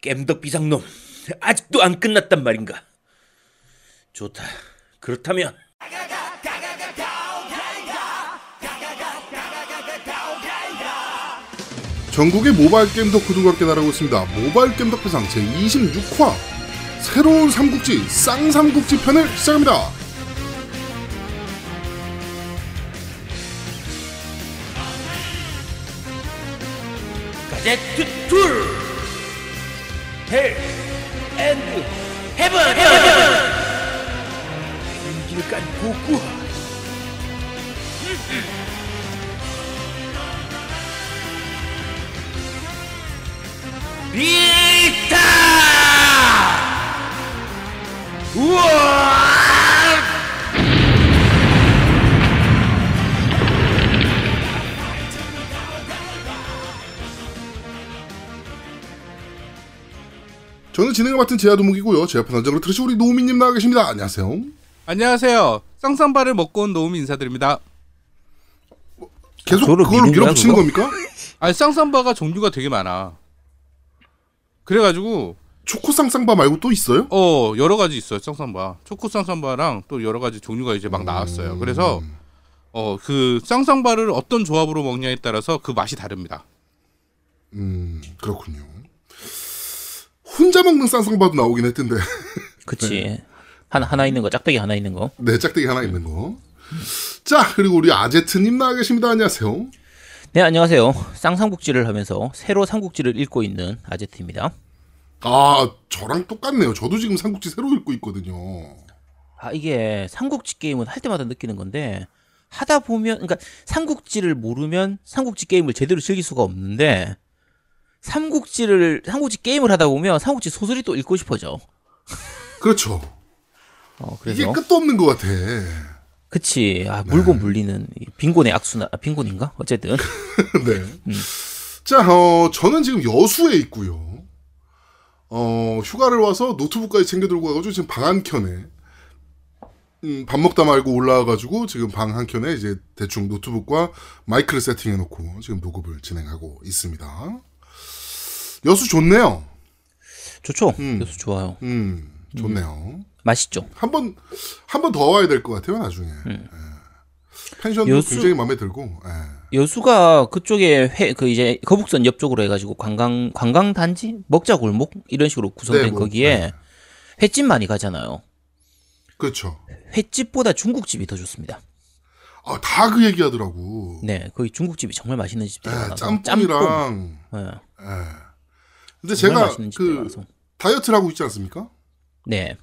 겜덕 비상놈 아직도 안 끝났단 말인가? 좋다. 그렇다면 전국의 모바일 게임 덕후들과 함께 나라고 있습니다. 모바일 게임 덕배상 제26화 새로운 삼국지 쌍삼국지 편을 시작합니다. 가제트 툴 헬 앤드 헤븐 인기를 깐 고구. 비타! 우와 저는 진행을 맡은 제아도목이고요. 제 앞에 단장으로 들으시 우리 노우미님 나와 계십니다. 안녕하세요. 안녕하세요. 쌍쌍바를 먹고 온 노움 인사드립니다. 계속 거야, 밀어붙이는? 겁니까? 아니 쌍쌍바가 종류가 되게 많아. 그래가지고 초코 쌍쌍바 말고 또 있어요? 어 여러 가지 있어요 쌍쌍바. 초코 쌍쌍바랑 또 여러 가지 종류가 이제 막 나왔어요. 그래서 어 그 쌍쌍바를 어떤 조합으로 먹냐에 따라서 그 맛이 다릅니다. 음 그렇군요. 혼자 먹는 쌍쌍바도 나오긴 했던데. 그치 하나 하나 있는 거 짝배기 하나 있는 거 네, 짝대기 하나 있는 거. 자, 그리고 우리 아제트님 나와 계십니다. 안녕하세요. 네 안녕하세요 쌍삼국지를 하면서 새로 삼국지를 읽고 있는 아제트입니다 아, 저랑 똑같네요. 저도 지금 삼국지 새로 읽고 있거든요. 아 이게 삼국지 게임은 할 때마다 느끼는 건데 하다 보면 그러니까 삼국지를 모르면 삼국지 게임을 제대로 즐길 수가 없는데 삼국지를 삼국지 게임을 하다 보면 삼국지 소설이 또 읽고 싶어져. 그렇죠. 어 이게 그래서 끝도 없는 것 같아. 그치 아 물고 물리는 이 빈곤의 악수나 아, 빈곤인가 어쨌든 네. 자, 어, 저는 지금 여수에 있고요. 어, 휴가를 와서 노트북까지 챙겨 들고 와가지고 지금 방 한 켠에 음, 밥 먹다 말고 올라와가지고 지금 방 한 켠에 이제 대충 노트북과 마이크를 세팅해놓고 지금 녹음을 진행하고 있습니다. 여수 좋네요. 좋죠. 음. 여수 좋아요. 음, 좋네요. 맛있죠. 한 번, 한 번 더 와야 될 것 같아요, 나중에. 예. 펜션도 여수- 굉장히 마음에 들고, 예. 여수가 그쪽에 회 그 이제 거북선 옆쪽으로 해가지고 관광 관광 단지 먹자 골목 이런 식으로 구성된 네, 뭐, 거기에 네. 횟집 많이 가잖아요. 그렇죠. 횟집보다 중국집이 더 좋습니다. 아, 다 그 얘기 하더라고. 네, 거기 중국집이 정말 맛있는 집들이 예, 많아서 짬뽕이랑, 네, 예. 근데 제가 그. 다이어트를 하고 있지 않습니까? 네,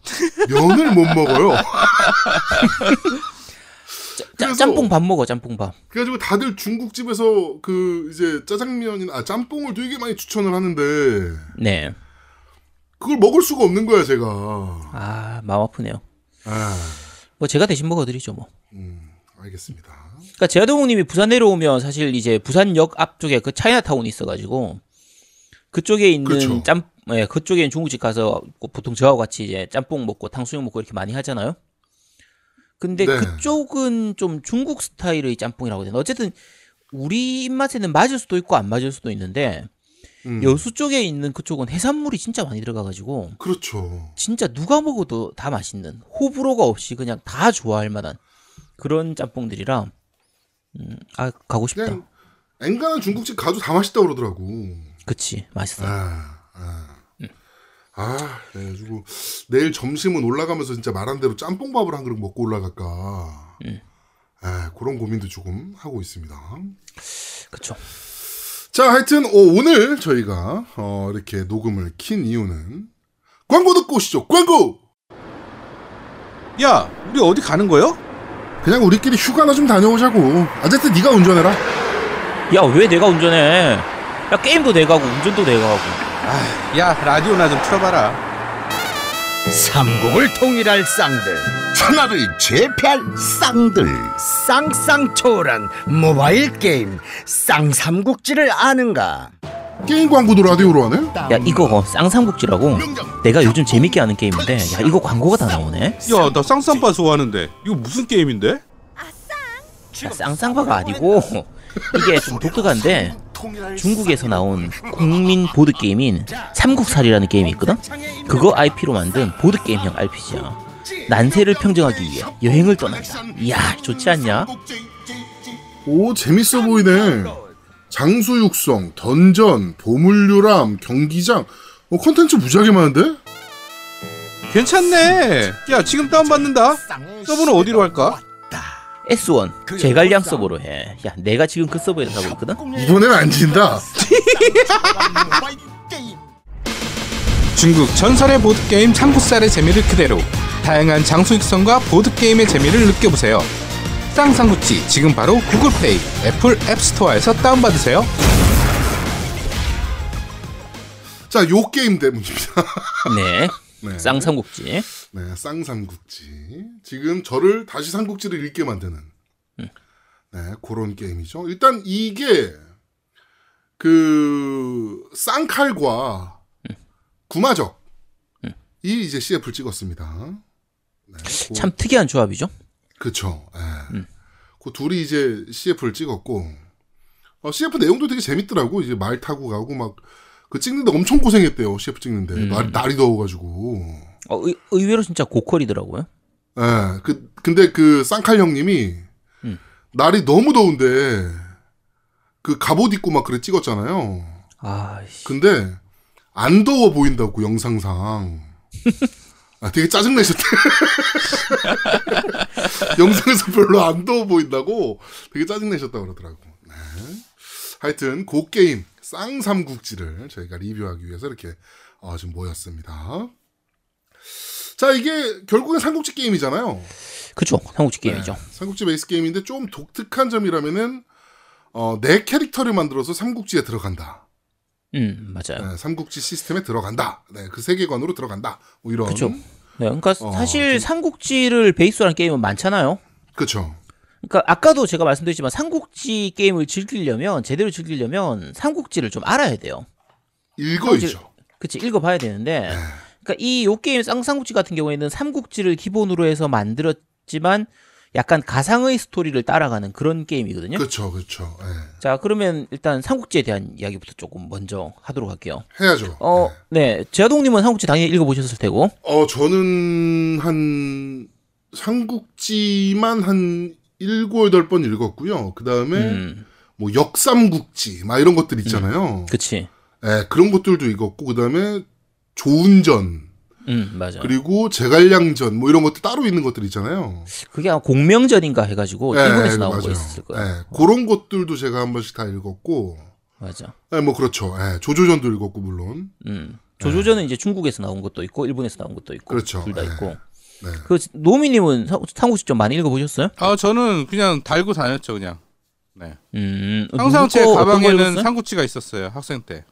면을 못 먹어요. 짜, 그래서- 짬뽕 밥 먹어 짬뽕 밥. 그래가지고 다들 중국집에서 그 이제 짜장면이나 아, 짬뽕을 되게 많이 추천을 하는데 네, 그걸 먹을 수가 없는 거야 제가. 아 마음 아프네요. 아, 뭐 제가 대신 먹어드리죠 뭐. 음, 알겠습니다. 그러니까 제아동욱님이 부산 내려오면 사실 이제 부산역 앞쪽에 그 차이나타운이 있어가지고 그쪽에 있는 그렇죠. 짬, 예, 그쪽에 있는 중국집 가서 보통 저하고 같이 이제 짬뽕 먹고 탕수육 먹고 이렇게 많이 하잖아요. 근데 네. 그쪽은 좀 중국 스타일의 짬뽕이라고 해야 되나? 어쨌든 우리 입맛에는 맞을 수도 있고 안 맞을 수도 있는데 음, 여수 쪽에 있는 그쪽은 해산물이 진짜 많이 들어가가지고 그렇죠. 진짜 누가 먹어도 다 맛있는 호불호가 없이 그냥 다 좋아할 만한 그런 짬뽕들이라 음, 아 가고 싶다. 그냥 엔간한 중국집 가도 다 맛있다 고 그러더라고. 그치 맛있어. 아, 아. 아, 그래가지고 내일 점심은 올라가면서 진짜 말한 대로 짬뽕밥을 한 그릇 먹고 올라갈까. 음. 아, 그런 고민도 조금 하고 있습니다. 그쵸. 자, 하여튼 어, 오늘 저희가 어, 이렇게 녹음을 킨 이유는 광고 듣고 오시죠. 광고. 야, 우리 어디 가는 거요? 그냥 우리끼리 휴가나 좀 다녀오자고. 어쨌든 네가 운전해라. 야 왜 내가 운전해? 야 게임도 내가 하고 운전도 내가 하고. 아, 야 라디오나 좀 틀어봐라. 삼국을 통일할 쌍들 천하를 제패할 쌍들 쌍쌍초월한 모바일 게임 쌍삼국지를 아는가 게임 광고도 라디오로 하네? 야 이거 쌍삼국지라고 내가 요즘 재밌게 하는 게임인데 야 이거 광고가 다 나오네. 야, 나 쌍쌍바 좋아하는데 이거 무슨 게임인데? 야, 쌍쌍바가 아니고 이게 좀 독특한데 중국에서 나온 국민 보드 게임인 삼국살이라는 게임이 있거든. 그거 IP로 만든 보드 게임형 RPG야. 난세를 평정하기 위해 여행을 떠난다. 이야, 좋지 않냐? 오 재밌어 보이네. 장수 육성, 던전, 보물류람, 경기장. 어, 컨텐츠 무지하게 많은데? 괜찮네. 야 지금 다운 받는다. 서버는 어디로 할까? S1 제갈량 서버로 해. 야, 내가 지금 그 서버에 가고 있거든. 이번엔 안 진다. 중국 전설의 보드 게임 삼국살의 재미를 그대로 다양한 장수 육성과 보드 게임의 재미를 느껴보세요. 쌍삼국지 지금 바로 구글 플레이, 애플 앱 스토어에서 다운 받으세요. 자, 요 게임 때문입니다. 네. 네. 쌍삼국지. 네, 쌍삼국지. 지금 저를 다시 삼국지를 읽게 만드는 네, 그런 게임이죠. 일단 이게 그 쌍칼과 구마적이 이제 CF를 찍었습니다. 네, 그- 참 특이한 조합이죠. 그쵸. 예. 그 둘이 이제 CF를 찍었고, 어, CF 내용도 되게 재밌더라고. 이제 말 타고 가고 막, 그 찍는데 엄청 고생했대요. CF 찍는데. 날, 날이 더워가지고. 어, 의, 의외로 진짜 고퀄이더라고요. 예. 그, 근데 그 쌍칼 형님이, 음. 날이 너무 더운데, 그 갑옷 입고 막 그래 찍었잖아요. 아이씨. 근데, 안 더워 보인다고, 영상상. 아, 되게 짜증내셨대. 영상에서 별로 안 더워 보인다고 되게 짜증내셨다고 그러더라고. 네. 하여튼, 그 게임, 쌍삼국지를 저희가 리뷰하기 위해서 이렇게, 어, 좀 모였습니다. 자, 이게 결국엔 삼국지 게임이잖아요. 그쵸. 삼국지 게임이죠. 네, 삼국지 베이스 게임인데 좀 독특한 점이라면은, 어, 내 캐릭터를 만들어서 삼국지에 들어간다. 음, 맞아요. 네, 삼국지 시스템에 들어간다. 네, 그 세계관으로 들어간다. 뭐 이런. 그쵸. 네, 그러니까 어, 사실 삼국지를 베이스로 한 게임은 많잖아요. 그쵸. 그러니까 아까도 제가 말씀드렸지만 삼국지 게임을 즐기려면 제대로 즐기려면 삼국지를 좀 알아야 돼요. 읽어야죠. 그치 읽어봐야 되는데 네. 그러니까 이 요 게임 쌍삼국지 같은 경우에는 삼국지를 기본으로 해서 만들었지만 약간 가상의 스토리를 따라가는 그런 게임이거든요. 그쵸, 그쵸. 예. 자 그러면 일단 삼국지에 대한 이야기부터 조금 먼저 하도록 할게요. 해야죠. 어, 네, 제아동님은 삼국지 당연히 읽어보셨을 테고. 어, 저는 한, 삼국지만 한 일곱, 여덟 번 읽었고요. 그 다음에, 음, 뭐, 역삼국지, 막 이런 것들 있잖아요. 그치. 예, 그런 것들도 읽었고, 그 다음에, 조운전, 음, 맞아. 그리고 제갈량전, 뭐 이런 것들 따로 있는 것들 있잖아요. 그게 아마 공명전인가 해가지고 예, 일본에서 예, 나온 맞아요. 거 있었을 거야. 예, 그런 것들도 제가 한 번씩 다 읽었고, 맞아. 예, 뭐 그렇죠. 예, 조조전도 읽었고, 물론. 음. 조조전은 이제 중국에서 나온 것도 있고 일본에서 나온 것도 있고 그렇죠. 둘다 네. 있고. 네. 그 노미님은 사- 삼국지 좀 많이 읽어보셨어요? 아 저는 그냥 달고 다녔죠 그냥. 네. 음. 항상 누구 제 가방에는? 삼국지가 있었어요 학생 때.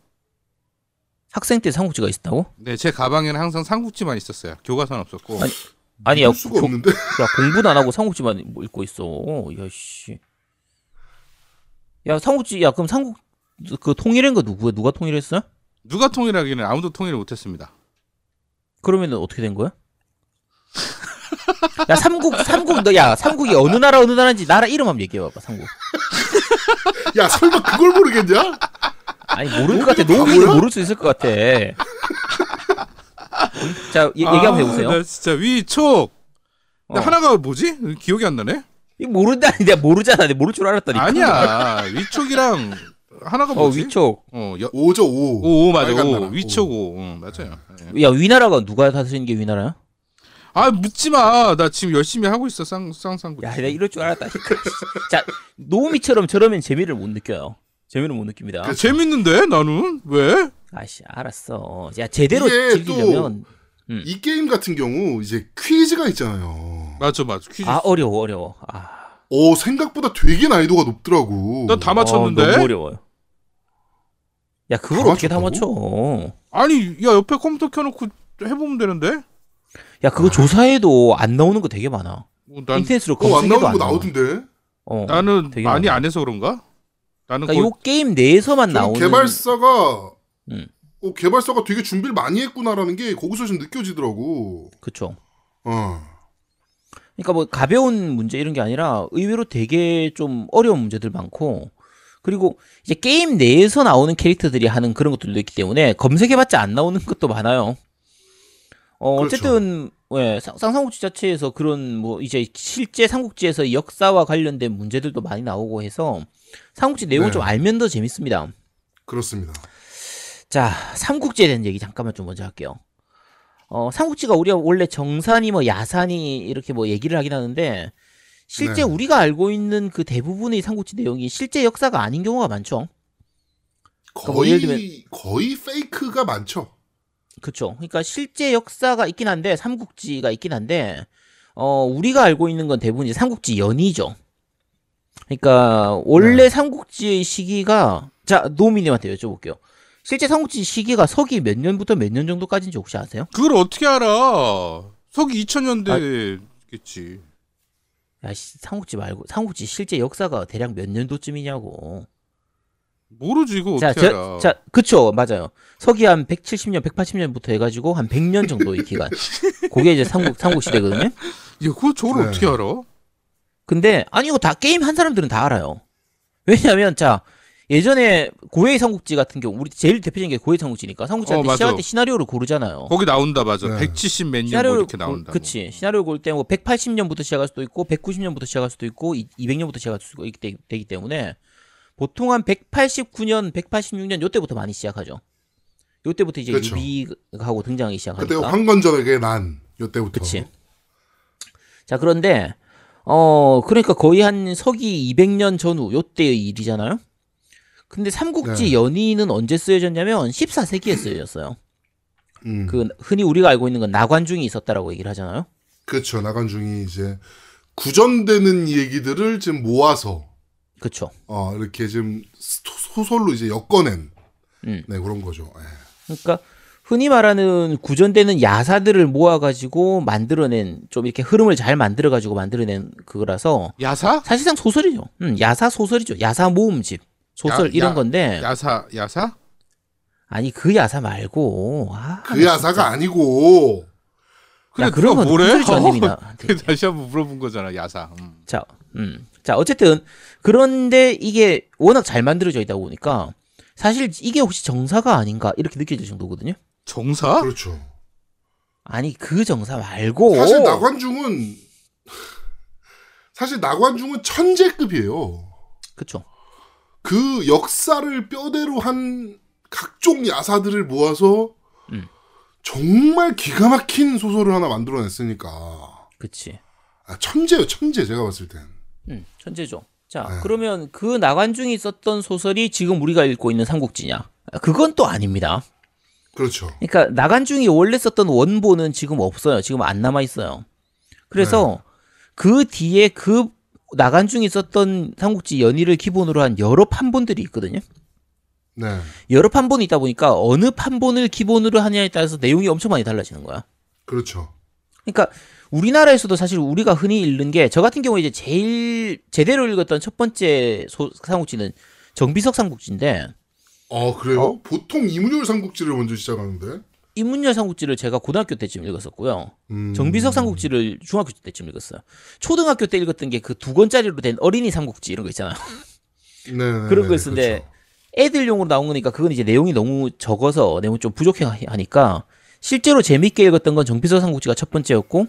학생 때 삼국지가 있었다고? 네, 제 가방에는 항상 삼국지만 있었어요. 교과서는 없었고. 아니, 아니 야, 볼 수가 교- 없는데. 야 공부는 안 하고 삼국지만 뭐 읽고 있어. 야 씨. 야 삼국지 야 그럼 삼국 그 통일한 거 누구야? 누가 통일했어요? 누가 통일하기는 아무도 통일을 못했습니다. 그러면은 어떻게 된 거야? 야 삼국 삼국 너야 삼국이 어느 나라 어느 나라인지 나라 이름 한번 얘기해 봐봐 삼국. 야, 설마 그걸 모르겠냐? 아니 모를 것 같아. 바보야? 모를 수 있을 것 같아. 자 얘, 얘기 한번 해보세요. 아, 나 진짜 위촉. 어. 하나가 뭐지? 기억이 안 나네. 이거 모른다니 내가 모르잖아. 내가 모를 줄 알았다니까. 아니야. 위촉이랑 하나가 어 뭐지? 위촉. 어, 여, 오죠, 오. 오, 오 맞아. 빨간 오, 나라. 위촉 오. 응, 맞아요. 예. 야 위나라가 누가 다스리는 게 위나라야? 아 묻지 마. 나 지금 열심히 하고 있어. 쌍 쌍쌍. 야 내가 이럴 줄 알았다니까. 자 노미처럼 저러면 재미를 못 느껴요. 재미를 못 느낍니다. 아, 재밌는데 나는 왜? 아씨 알았어. 야 제대로 즐기려면 이 게임 같은 경우 이제 퀴즈가 있잖아요. 맞아 맞아. 퀴즈. 아 어려워 어려워. 아. 어, 생각보다 되게 난이도가 높더라고. 난다 어, 맞췄는데. 너무 어려워요. 야 그걸 다 어떻게 다 맞췄다고? 맞춰? 아니 야 옆에 컴퓨터 켜놓고 해보면 되는데. 야 그거 조사해도 안 나오는 거 되게 많아. 뭐 난 인터넷으로 검색해도 나오는 안 거. 나오던데. 어, 나는 되게 많이 많아. 안 해서 그런가? 나는 그러니까 요 게임 내에서만 좀 나오는 개발사가 음. 어, 개발사가 되게 준비를 많이 했구나라는 게 거기서 좀 느껴지더라고. 그쵸. 어. 그러니까 뭐 가벼운 문제 이런 게 아니라 의외로 되게 좀 어려운 문제들 많고 그리고 이제 게임 내에서 나오는 캐릭터들이 하는 그런 것들도 있기 때문에 검색해봤자 안 나오는 것도 많아요. 어, 그렇죠. 어쨌든 예, 상- 쌍삼국지 자체에서 그런 뭐 이제 실제 삼국지에서 역사와 관련된 문제들도 많이 나오고 해서 삼국지 내용을 네. 좀 알면 더 재밌습니다. 그렇습니다. 자, 삼국지에 대한 얘기 잠깐만 좀 먼저 할게요. 어, 삼국지가 우리가 원래 정산이 뭐 야산이 이렇게 뭐 얘기를 하긴 하는데 실제 네. 우리가 알고 있는 그 대부분의 삼국지 내용이 실제 역사가 아닌 경우가 많죠. 그러니까 뭐 거의 예를 들면- 거의 페이크가 많죠. 그렇죠. 그러니까 실제 역사가 있긴 한데 삼국지가 있긴 한데 어 우리가 알고 있는 건 대부분 이제 삼국지 연이죠. 그러니까 원래 네. 삼국지의 시기가 자 노미님한테 여쭤볼게요. 실제 삼국지 시기가 서기 몇 년부터 몇 년 정도까지인지 혹시 아세요? 그걸 어떻게 알아? 서기 2000년대겠지. 야, 씨, 삼국지 말고 삼국지 실제 역사가 대략 몇 년도쯤이냐고. 모르지 이거 자, 어떻게 저, 알아? 자, 그쵸, 맞아요. 서기 한 170년, 180년부터 해가지고 한 100년 정도의 기간. 그게 이제 삼국 삼국 시대거든요. 야, 그거 저걸 네. 어떻게 알아? 근데 아니 이거 다 게임 한 사람들은 다 알아요. 왜냐하면 자 예전에 고해의 삼국지 같은 경우 우리 제일 대표적인 게 고해의 삼국지니까 삼국지 어, 맞아. 시작할 때 시나리오를 고르잖아요. 거기 나온다 맞아. 네. 170 몇 년 뭐 이렇게 나온다. 그치 시나리오 고를 때뭐 180년부터 시작할 수도 있고 190년부터 시작할 수도 있고 200년부터 시작할 수도 있기 때문에 보통 한 189년, 186년 요때부터 많이 시작하죠. 요때부터 이제 그쵸. 유비하고 등장하기 그때 시작하니까. 황건적에게 난 요때부터. 그치. 자, 그런데, 어, 그러니까 거의 한 서기 200년 전후, 요때의 일이잖아요? 근데 삼국지 네. 연의는 언제 쓰여졌냐면 14세기에 쓰여졌어요. 음. 그, 흔히 우리가 알고 있는 건 나관중이 있었다라고 얘기를 하잖아요? 그렇죠. 나간중이 이제 구전되는 얘기들을 지금 모아서 그쵸. 어, 이렇게 지금 소- 소설로 이제 엮어낸 음. 네 그런 거죠. 예. 그러니까 흔히 말하는 구전되는 야사들을 모아가지고 만들어낸, 좀 이렇게 흐름을 잘 만들어가지고 만들어낸 그거라서 야사? 사실상 소설이죠. 음, 야사 소설이죠. 야사 모음집. 소설 야- 이런 야- 건데. 야사 야사? 아니 그 야사 말고 아, 그 야사가 아니고 그래 그런 누가 건 뭐래? 어, 나- 그 다시 한번 물어본 거잖아 야사. 음. 자, 음. 자, 어쨌든 그런데 이게 워낙 잘 만들어져 있다 보니까 사실 이게 혹시 정사가 아닌가 이렇게 느껴질 정도거든요. 정사? 그렇죠. 아니 그 정사 말고 사실 나관중은 사실 나관중은 천재급이에요. 그쵸. 그 역사를 뼈대로 한 각종 야사들을 모아서 음. 정말 기가 막힌 소설을 하나 만들어냈으니까 그치. 아, 천재요 천재 제가 봤을 땐. 음, 천재죠. 자, 네. 그러면 그 나관중이 썼던 소설이 지금 우리가 읽고 있는 삼국지냐? 그건 또 아닙니다. 그렇죠. 그러니까 나간중이 원래 썼던 원본은 지금 없어요. 지금 안 남아 있어요. 그래서 그 뒤에 그 나간중이 썼던 삼국지 연의를 기본으로 한 여러 판본들이 있거든요. 네. 여러 판본이 있다 보니까 어느 판본을 기본으로 하냐에 따라서 내용이 엄청 많이 달라지는 거야. 그렇죠. 그러니까 우리나라에서도 사실 우리가 흔히 읽는 게 저 같은 경우에 이제 제일 제대로 읽었던 첫 번째 소, 삼국지는 정비석 삼국지인데 어 그래요? 어? 보통 이문열 삼국지를 먼저 시작하는데. 인문열 삼국지를 제가 고등학교 때쯤 읽었었고요. 음. 정비석 삼국지를 중학교 때쯤 읽었어요. 초등학교 때 읽었던 게 그 두 권짜리로 된 어린이 삼국지 이런 거 있잖아요. 네, 그런 거 있었는데 애들용으로 나온 거니까 그건 이제 내용이 너무 적어서 내용 좀 부족하니까 실제로 재밌게 읽었던 건 정비석 삼국지가 첫 번째였고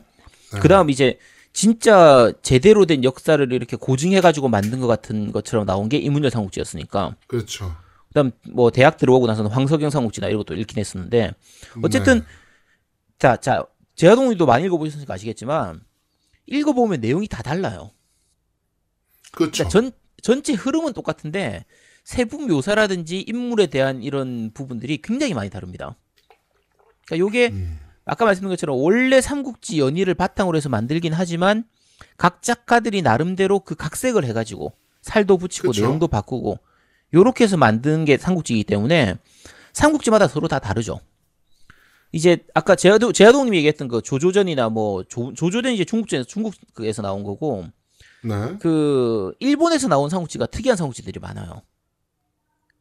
네. 그다음 이제 진짜 제대로 된 역사를 이렇게 고증해 가지고 만든 것 같은 것처럼 나온 게 이문열 삼국지였으니까 그렇죠. 그다음 뭐 대학 들어오고 나서는 황석영 삼국지나 이런 것도 읽긴 했었는데 어쨌든 네. 자, 자, 제아동님도 많이 읽어보셨으니까 아시겠지만 읽어보면 내용이 다 달라요. 그렇죠. 그러니까 전 전체 흐름은 똑같은데 세부 묘사라든지 인물에 대한 이런 부분들이 굉장히 많이 다릅니다. 그러니까 요게 음. 아까 말씀드린 것처럼 원래 삼국지 연의를 바탕으로 해서 만들긴 하지만 각 작가들이 나름대로 그 각색을 해가지고 살도 붙이고 그쵸. 내용도 바꾸고 요렇게 해서 만든 게 삼국지이기 때문에 삼국지마다 서로 다 다르죠. 이제 아까 제아동 제아동님이 얘기했던 그 조조전이나 뭐 조, 조조전 이제 중국전에서 중국에서 나온 거고 네. 그 일본에서 나온 삼국지가 특이한 삼국지들이 많아요.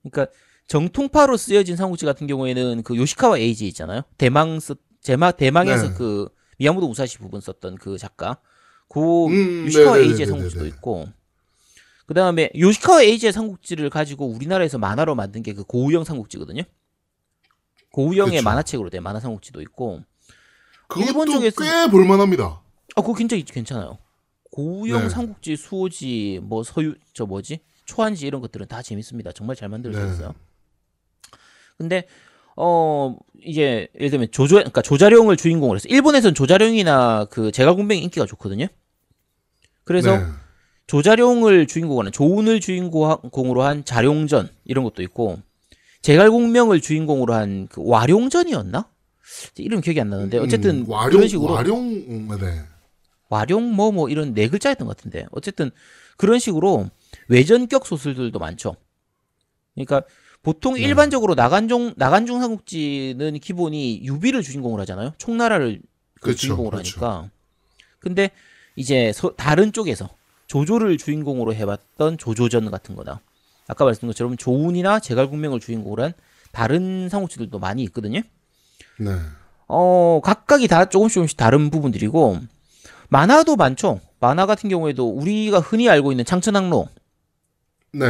그러니까 정통파로 쓰여진 삼국지 같은 경우에는 그 요시카와 에이지 있잖아요. 대망 쓰 대마 대망에서 네. 그 미야모토 우사시 부분 썼던 그 작가. 그 음, 요시카와 네네네네네. 에이지의 삼국지도 있고. 그 다음에 요시카와 에이지의 삼국지를 가지고 우리나라에서 만화로 만든 게 그 고우영 삼국지거든요. 고우영의. 만화책으로 된 만화 삼국지도 있고, 일본 쪽에서- 꽤 볼만합니다. 아, 그거 굉장히 괜찮아요. 고우영 네. 삼국지, 수호지, 뭐 서유, 저 뭐지? 초한지 이런 것들은 다 재밌습니다. 정말 잘 만들어졌어요. 네. 근데 어 이제 예를 들면 조조 그러니까 조자룡을 주인공으로 해서 일본에서는 조자룡이나 그 제갈공명이 인기가 좋거든요. 그래서 네. 조자룡을 주인공으로 한 조운을 주인공으로 한 자룡전 이런 것도 있고 제갈공명을 주인공으로 한 그 와룡전이었나? 이름 기억이 안 나는데 어쨌든 음, 와룡, 그런 식으로 와룡, 음, 네. 와룡 뭐뭐 이런 네 글자였던 것 같은데 어쨌든 그런 식으로 외전격 소설들도 많죠. 그러니까 보통 네. 일반적으로 나간중 나간중 삼국지는 기본이 유비를 주인공으로 하잖아요. 총나라를 그 그렇죠, 주인공으로 그렇죠. 하니까. 근데 이제 서- 다른 쪽에서 조조를 주인공으로 해봤던 조조전 같은 거다. 아까 말씀드린 것처럼 조운이나 제갈공명을 주인공으로 한 다른 삼국지들도 많이 있거든요. 네. 어, 각각이 다 조금씩 조금씩 다른 부분들이고, 만화도 많죠. 만화 같은 경우에도 우리가 흔히 알고 있는 창천항로, 네.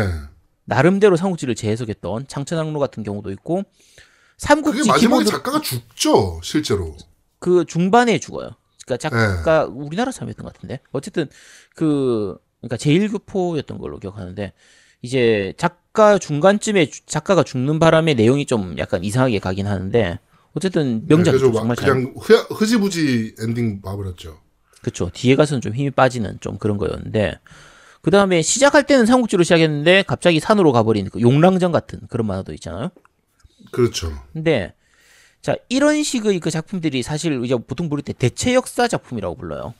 나름대로 삼국지를 재해석했던 창천항로 같은 경우도 있고, 그게 삼국지 마지막에 기본으로 작가가 죽죠, 실제로. 그 중반에 죽어요. 그러니까 네. 작가 우리나라 사람이었던 것 같은데 어쨌든 그 그러니까 제일교포였던 걸로 기억하는데 이제 작가 중간쯤에 주- 작가가 죽는 바람에 내용이 좀 약간 이상하게 가긴 하는데 어쨌든 명작이죠 네, 정말 잘 그냥 흐, 흐지부지 엔딩 봐버렸죠. 그쵸. 뒤에 가서는 좀 힘이 빠지는 좀 그런 거였는데, 그 다음에 시작할 때는 삼국지로 시작했는데, 갑자기 산으로 가버린 그 용랑전 같은 그런 만화도 있잖아요. 그렇죠. 근데, 자, 이런 식의 그 작품들이 사실 이제 보통 부를 때 대체 역사 작품이라고 불러요.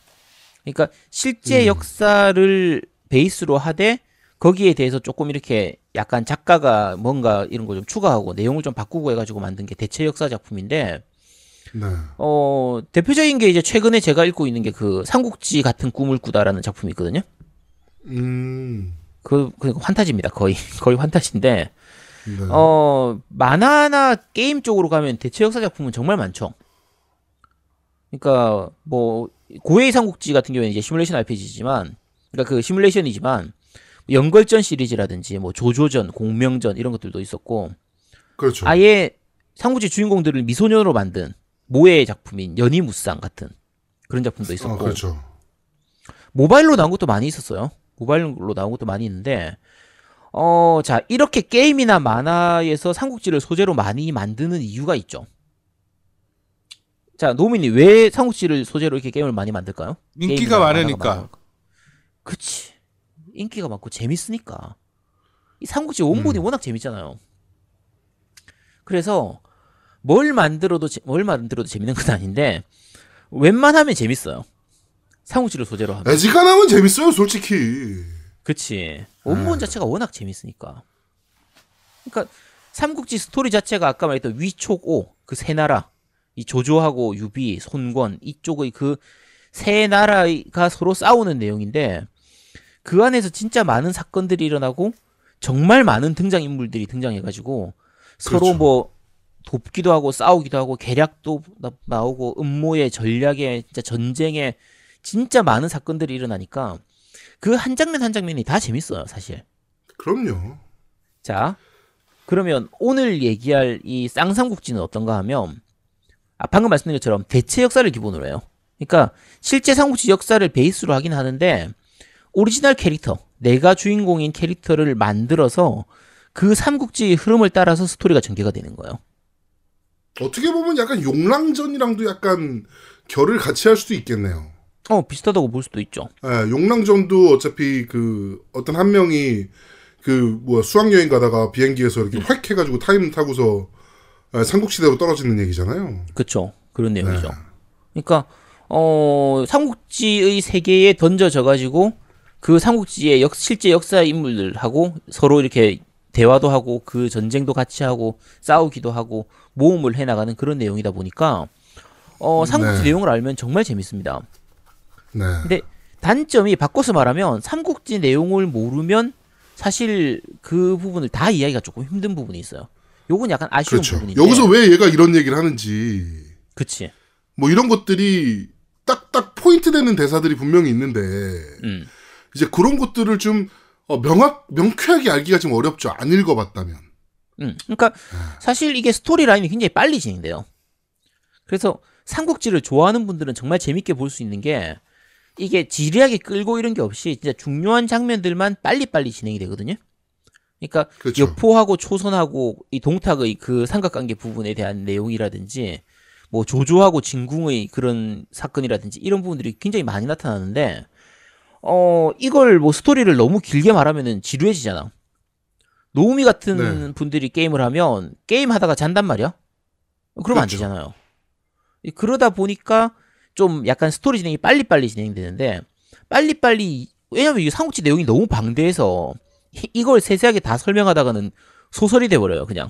그러니까 실제 음. 역사를 베이스로 하되, 거기에 대해서 조금 이렇게 약간 작가가 뭔가 이런 거 좀 추가하고 내용을 좀 바꾸고 해가지고 만든 게 대체 역사 작품인데, 네. 어, 대표적인 게 이제 최근에 제가 읽고 있는 게 그 삼국지 같은 꿈을 꾸다라는 작품이 있거든요. 음. 그, 그 환타지입니다. 거의. 거의 환타지인데, 네. 어, 만화나 게임 쪽으로 가면 대체 역사 작품은 정말 많죠. 그러니까, 뭐, 고해의 삼국지 같은 경우에는 이제 시뮬레이션 RPG지만, 그러니까 그 시뮬레이션이지만, 연걸전 시리즈라든지, 뭐, 조조전, 공명전, 이런 것들도 있었고, 그렇죠. 아예 삼국지 주인공들을 미소년으로 만든 모의 작품인 연희무쌍 같은 그런 작품도 있었고, 아, 그렇죠. 모바일로 나온 것도 많이 있었어요. 모바일로 나온 것도 많이 있는데, 어, 자, 이렇게 게임이나 만화에서 삼국지를 소재로 많이 만드는 이유가 있죠. 자, 노민이 왜 삼국지를 소재로 이렇게 게임을 많이 만들까요? 인기가 많으니까. 그치. 인기가 많고 재밌으니까. 이 삼국지 원본이 워낙 재밌잖아요. 그래서 뭘 만들어도 재- 뭘 만들어도 재밌는 건 아닌데 웬만하면 재밌어요. 삼국지를 소재로 하면. 애지간하면 재밌어요, 솔직히. 그치. 원본 자체가 워낙 재밌으니까. 그러니까 삼국지 스토리 자체가 아까 말했던 위촉오 그 세 나라 이 조조하고 유비, 손권 이쪽의 그 세 나라가 서로 싸우는 내용인데 그 안에서 진짜 많은 사건들이 일어나고 정말 많은 등장 인물들이 등장해가지고 서로 그렇죠. 뭐 돕기도 하고 싸우기도 하고 계략도 나- 나오고 음모의 전략의 진짜 전쟁에 진짜 많은 사건들이 일어나니까 그 한 장면 한 장면이 다 재밌어요, 사실. 그럼요. 자, 그러면 오늘 얘기할 이 쌍삼국지는 어떤가 하면 아, 방금 말씀드린 것처럼 대체 역사를 기본으로 해요. 그러니까 실제 삼국지 역사를 베이스로 하긴 하는데 오리지널 캐릭터, 내가 주인공인 캐릭터를 만들어서 그 삼국지의 흐름을 따라서 스토리가 전개가 되는 거예요. 어떻게 보면 약간 용랑전이랑도 약간 결을 같이 할 수도 있겠네요. 어, 비슷하다고 볼 수도 있죠. 예, 용랑전도 어차피 그 어떤 한 명이 그 뭐야 수학 여행 가다가 비행기에서 이렇게 획 해가지고 타임 타고서 예, 삼국시대로 떨어지는 얘기잖아요. 그쵸. 그런 내용이죠. 네. 그러니까 어 삼국지의 세계에 던져져 가지고 그 삼국지의 역, 실제 역사 인물들하고 서로 이렇게 대화도 하고 그 전쟁도 같이 하고 싸우기도 하고 모험을 해 나가는 그런 내용이다 보니까 어 삼국지 네. 내용을 알면 정말 재밌습니다. 네. 근데 단점이 바꿔서 말하면 삼국지 내용을 모르면 사실 그 부분을 다 이해하기가 조금 힘든 부분이 있어요. 요건 약간 아쉬운 그렇죠. 부분인데. 여기서 왜 얘가 이런 얘기를 하는지 그치. 뭐 이런 것들이 딱딱 포인트 되는 대사들이 분명히 있는데 음. 이제 그런 것들을 좀 어, 명확 명쾌하게 알기가 좀 어렵죠. 안 읽어봤다면. 음, 그러니까 사실 이게 스토리 라인이 굉장히 빨리 진행돼요. 그래서 삼국지를 좋아하는 분들은 정말 재밌게 볼 수 있는 게 이게 지리하게 끌고 이런 게 없이 진짜 중요한 장면들만 빨리빨리 진행이 되거든요. 그러니까 그렇죠. 여포하고 초선하고 이 동탁의 그 삼각관계 부분에 대한 내용이라든지 뭐 조조하고 진궁의 그런 사건이라든지 이런 부분들이 굉장히 많이 나타나는데 어 이걸 뭐 스토리를 너무 길게 말하면은 지루해지잖아. 노우미 같은 네. 분들이 게임을 하면 게임 하다가 잔단 말이야. 그러면 안 그렇죠. 되잖아요. 이- 그러다 보니까 좀 약간 스토리 진행이 빨리빨리 진행되는데 빨리빨리 왜냐면 이게 삼국지 내용이 너무 방대해서 이- 이걸 세세하게 다 설명하다가는 소설이 돼버려요 그냥.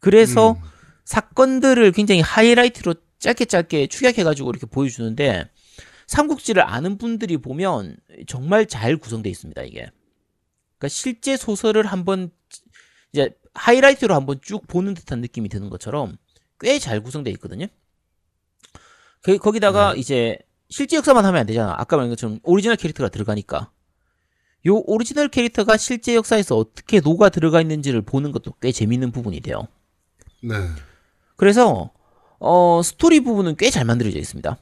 그래서 음. 사건들을 굉장히 하이라이트로 짧게 짧게 축약해가지고 이렇게 보여주는데 삼국지를 아는 분들이 보면 정말 잘 구성되어 있습니다 이게. 그러니까 실제 소설을 한번 이제 하이라이트로 한번 쭉 보는 듯한 느낌이 드는 것처럼 꽤 잘 구성되어 있거든요 그- 거기다가 이제 실제 역사만 하면 안 되잖아 아까 말한 것처럼 오리지널 캐릭터가 들어가니까 요 오리지널 캐릭터가 실제 역사에서 어떻게 녹아 들어가 있는지를 보는 것도 꽤 재밌는 부분이 돼요 네. 그래서 어 스토리 부분은 꽤 잘 만들어져 있습니다.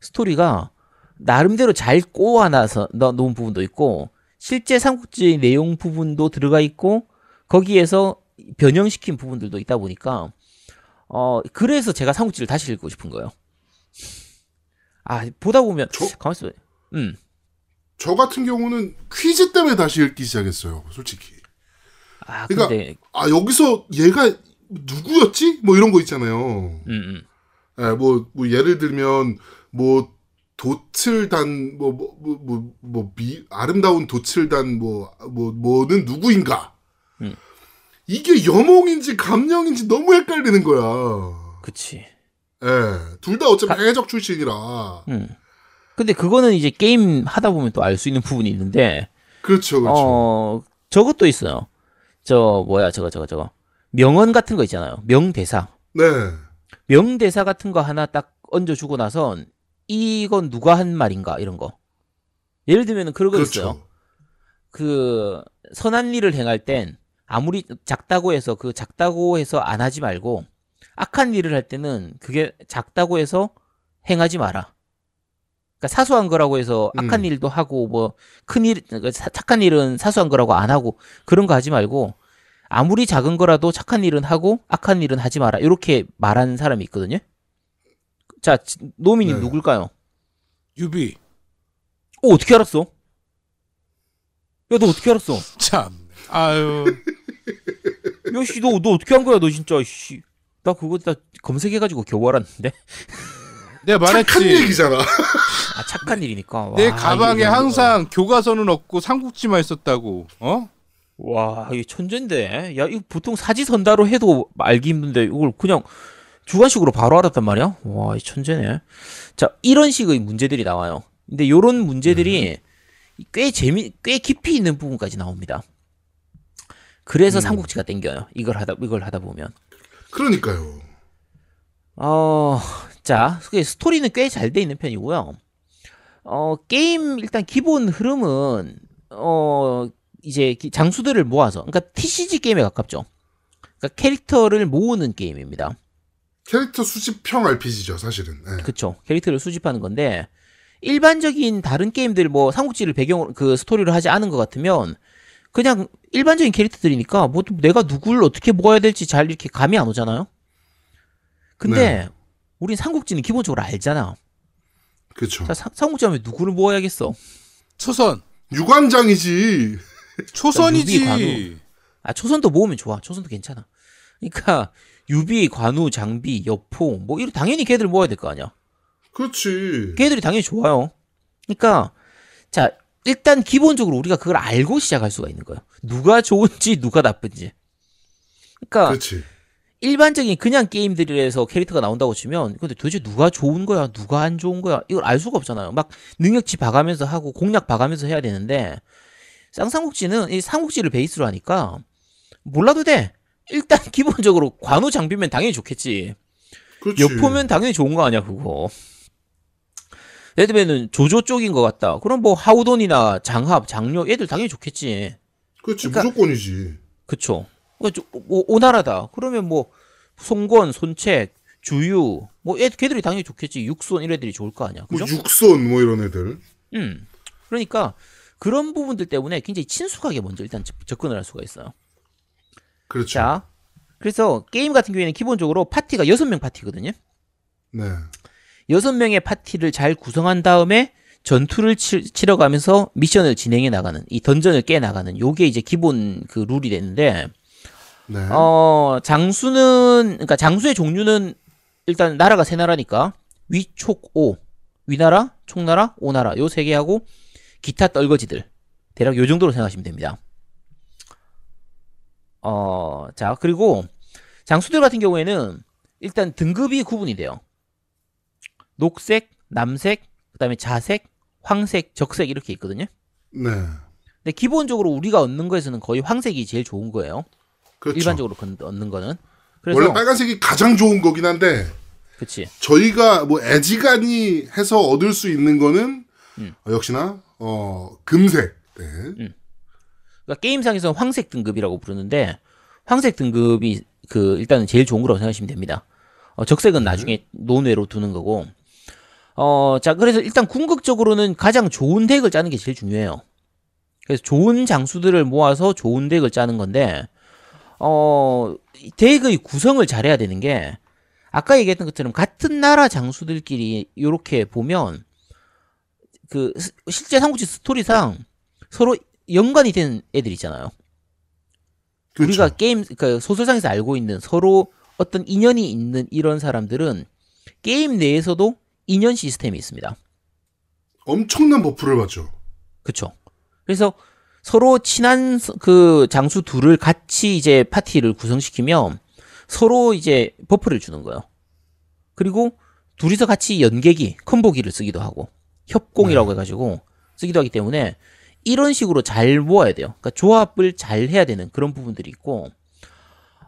스토리가 나름대로 잘 꼬아놔서 넣- 놓은 부분도 있고 실제 삼국지 내용 부분도 들어가 있고 거기에서 변형시킨 부분들도 있다 보니까 어 그래서 제가 삼국지를 다시 읽고 싶은 거예요. 아 보다 보면 저- 가만있어. 음. 저 같은 경우는 퀴즈 때문에 다시 읽기 시작했어요. 솔직히. 아 그러니까- 근데 아 여기서 얘가 누구였지? 뭐 이런 거 있잖아요. 음, 음. 예, 뭐, 뭐 예를 들면 뭐 도틀단 뭐뭐 뭐 뭐 미 아름다운 도틀단 뭐뭐 뭐는 누구인가? 음. 이게 여몽인지 감령인지 너무 헷갈리는 거야. 그치. 예, 둘 다 어차피 해적 출신이라. 음. 근데 그거는 이제 게임 하다 보면 또 알 수 있는 부분이 있는데 그렇죠, 그렇죠. 어, 저것도 있어요. 저, 뭐야, 저거, 저거, 저거. 명언 같은 거 있잖아요. 명대사. 네, 명대사 같은 거 하나 딱 얹어주고 나선, 이건 누가 한 말인가, 이런 거. 예를 들면 그런 거 있어요. 그렇죠. 그, 선한 일을 행할 땐, 아무리 작다고 해서 그 작다고 해서 안 하지 말고, 악한 일을 할 때는 그게 작다고 해서 행하지 마라. 그러니까 사소한 거라고 해서 악한 음. 일도 하고 뭐 큰 일, 그러니까 사- 착한 일은 사소한 거라고 안 하고 그런 거 하지 말고 아무리 작은 거라도 착한 일은 하고 악한 일은 하지 마라. 이렇게 말하는 사람이 있거든요. 자, 지- 노미님 네. 누굴까요? 유비. 어, 어떻게 알았어? 야, 너 어떻게 알았어? 참. 아유. 야, 씨, 너, 너 어떻게 한 거야, 너 진짜, 씨. 나 그거 다 검색해가지고 겨우 알았는데. 내가 착한 말했지. 얘기잖아. 아, 착한 일이니까. 내 와, 가방에 이게- 항상 교과서는 없고 삼국지만 있었다고. 어? 와, 이게 천재인데. 야, 이거 보통 사지 선다로 해도 알기 힘든데, 이걸 그냥 주관식으로 바로 알았단 말이야? 와, 이 천재네. 자, 이런 식의 문제들이 나와요. 근데 요런 문제들이 꽤 재미, 꽤 깊이 있는 부분까지 나옵니다. 그래서 음. 삼국지가 땡겨요. 이걸 하다, 이걸 하다 보면. 그러니까요. 어, 자, 그 스토리는 꽤 잘 돼 있는 편이고요. 어, 게임 일단 기본 흐름은 어, 이제 기- 장수들을 모아서 그러니까 TCG 게임에 가깝죠. 그러니까 캐릭터를 모으는 게임입니다. 캐릭터 수집형 RPG죠, 사실은. 예. 그쵸. 캐릭터를 수집하는 건데 일반적인 다른 게임들 뭐 삼국지를 배경으로 그 스토리를 하지 않은 것 같으면 그냥 일반적인 캐릭터들이니까 뭐 내가 누굴 어떻게 모아야 될지 잘 이렇게 감이 안 오잖아요. 근데 우린 삼국지는 기본적으로 알잖아. 그렇죠. 자, 삼국지 하면 누구를 모아야겠어? 초선. 유관장이지. 초선이지. 유비, 관우. 아, 초선도 모으면 좋아. 초선도 괜찮아. 그러니까 유비, 관우, 장비, 여포 뭐 이런 당연히 걔들 모아야 될 거 아니야. 그렇지. 걔들이 당연히 좋아요. 그러니까 자 일단 기본적으로 우리가 그걸 알고 시작할 수가 있는 거예요. 누가 좋은지 누가 나쁜지. 그러니까 그렇지. 일반적인 그냥 게임들에서 캐릭터가 나온다고 치면 근데 도대체 누가 좋은 거야 누가 안 좋은 거야 이걸 알 수가 없잖아요. 막 능력치 봐가면서 하고 공략 봐가면서 해야 되는데 쌍삼국지는 이 삼국지를 베이스로 하니까 몰라도 돼. 일단 기본적으로 관우 장비면 당연히 좋겠지. 그렇지. 여포면 당연히 좋은 거 아니야 그거. 예를 들면은 조조 쪽인 것 같다. 그럼 뭐 하우돈이나 장합, 장료 얘들 당연히 좋겠지. 그렇지 그러니까- 무조건이지. 그쵸. 그러니까 좀 뭐, 오나라다. 그러면 뭐, 송권, 손책, 주유, 뭐, 얘, 걔들이 당연히 좋겠지. 육손 이런 애들이 좋을 거 아니야. 뭐 그죠? 육손 뭐 이런 애들. 음. 그러니까, 그런 부분들 때문에 굉장히 친숙하게 먼저 일단 접- 접근을 할 수가 있어요. 그렇죠. 자. 그래서 게임 같은 경우에는 기본적으로 파티가 6명 파티거든요. 네. 여섯 명의 파티를 잘 구성한 다음에 전투를 치, 치러가면서 미션을 진행해 나가는 이 dungeon을 깨 나가는 요게 이제 기본 그 룰이 되는데 네. 어 장수는 그러니까 장수의 종류는 일단 나라가 세 나라니까 위촉오 위나라 총나라 오나라 요 세 개하고 기타 떨거지들 대략 요 정도로 생각하시면 됩니다. 어 자 그리고 장수들 같은 경우에는 일단 등급이 구분이 돼요. 녹색, 남색, 그다음에 자색, 황색, 적색 이렇게 있거든요. 네. 근데 기본적으로 우리가 얻는 거에서는 거의 황색이 제일 좋은 거예요. 그렇죠. 일반적으로 건- 얻는 거는. 그래서 원래 빨간색이 가장 좋은 거긴 한데 그치. 저희가 뭐 애지간히 해서 얻을 수 있는 거는 음. 어, 역시나 어 금색. 네. 그러니까 게임상에서는 황색 등급이라고 부르는데 황색 등급이 그 일단은 제일 좋은 거라고 생각하시면 됩니다. 어, 적색은 나중에 논외로 두는 거고. 어, 자, 그래서 일단 궁극적으로는 가장 좋은 덱을 짜는 게 제일 중요해요. 그래서 좋은 장수들을 모아서 좋은 덱을 짜는 건데, 어, 이 덱의 구성을 잘해야 되는 게, 아까 얘기했던 것처럼 같은 나라 장수들끼리 이렇게 보면, 그, 스- 실제 삼국지 스토리상 서로 연관이 된 애들 있잖아요. 그렇죠. 우리가 게임 그 소설상에서 알고 있는 서로 어떤 인연이 있는 이런 사람들은 게임 내에서도 인연 시스템이 있습니다. 엄청난 buff를 받죠. 그렇죠. 그래서 서로 친한 서- 그 장수 둘을 같이 이제 파티를 구성시키면 서로 이제 buff를 주는 거예요. 그리고 둘이서 같이 연계기, 컴보기를 쓰기도 하고 협공이라고 해가지고 쓰기도 하기 때문에 이런 식으로 잘 모아야 돼요. 그러니까 조합을 잘 해야 되는 그런 부분들이 있고,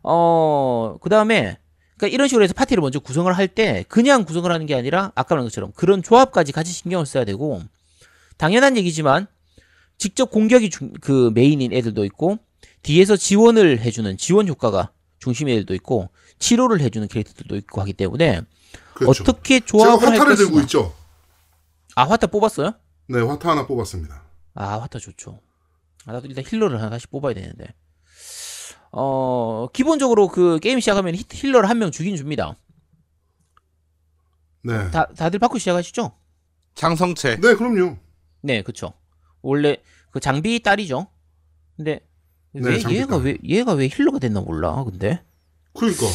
어, 그 다음에, 그러니까 이런 식으로 해서 파티를 먼저 구성을 할 때 그냥 구성을 하는 게 아니라 아까 말한 것처럼 그런 조합까지 같이 신경을 써야 되고, 당연한 얘기지만 직접 공격이 중- 그 메인인 애들도 있고, 뒤에서 지원을 해주는 지원 효과가 중심의 애들도 있고, 치료를 해주는 캐릭터들도 있고 하기 때문에 그렇죠. 어떻게 제가 조합을 할 화타를 들고. 있죠. 아 화타 뽑았어요? 네, 화타 하나 뽑았습니다. 아 화타 좋죠. 아, 나도 일단 힐러를 하나씩 뽑아야 되는데. 어 기본적으로 그 게임 시작하면 히- 힐러를 한명 주긴 줍니다. 네. 다 다들 받고 시작하시죠? 장성채. 네, 그럼요. 네, 그쵸. 원래 그 장비 딸이죠. 근데 네, 왜 얘가 딸. 왜 얘가 왜 힐러가 됐나 몰라. 근데 그러니까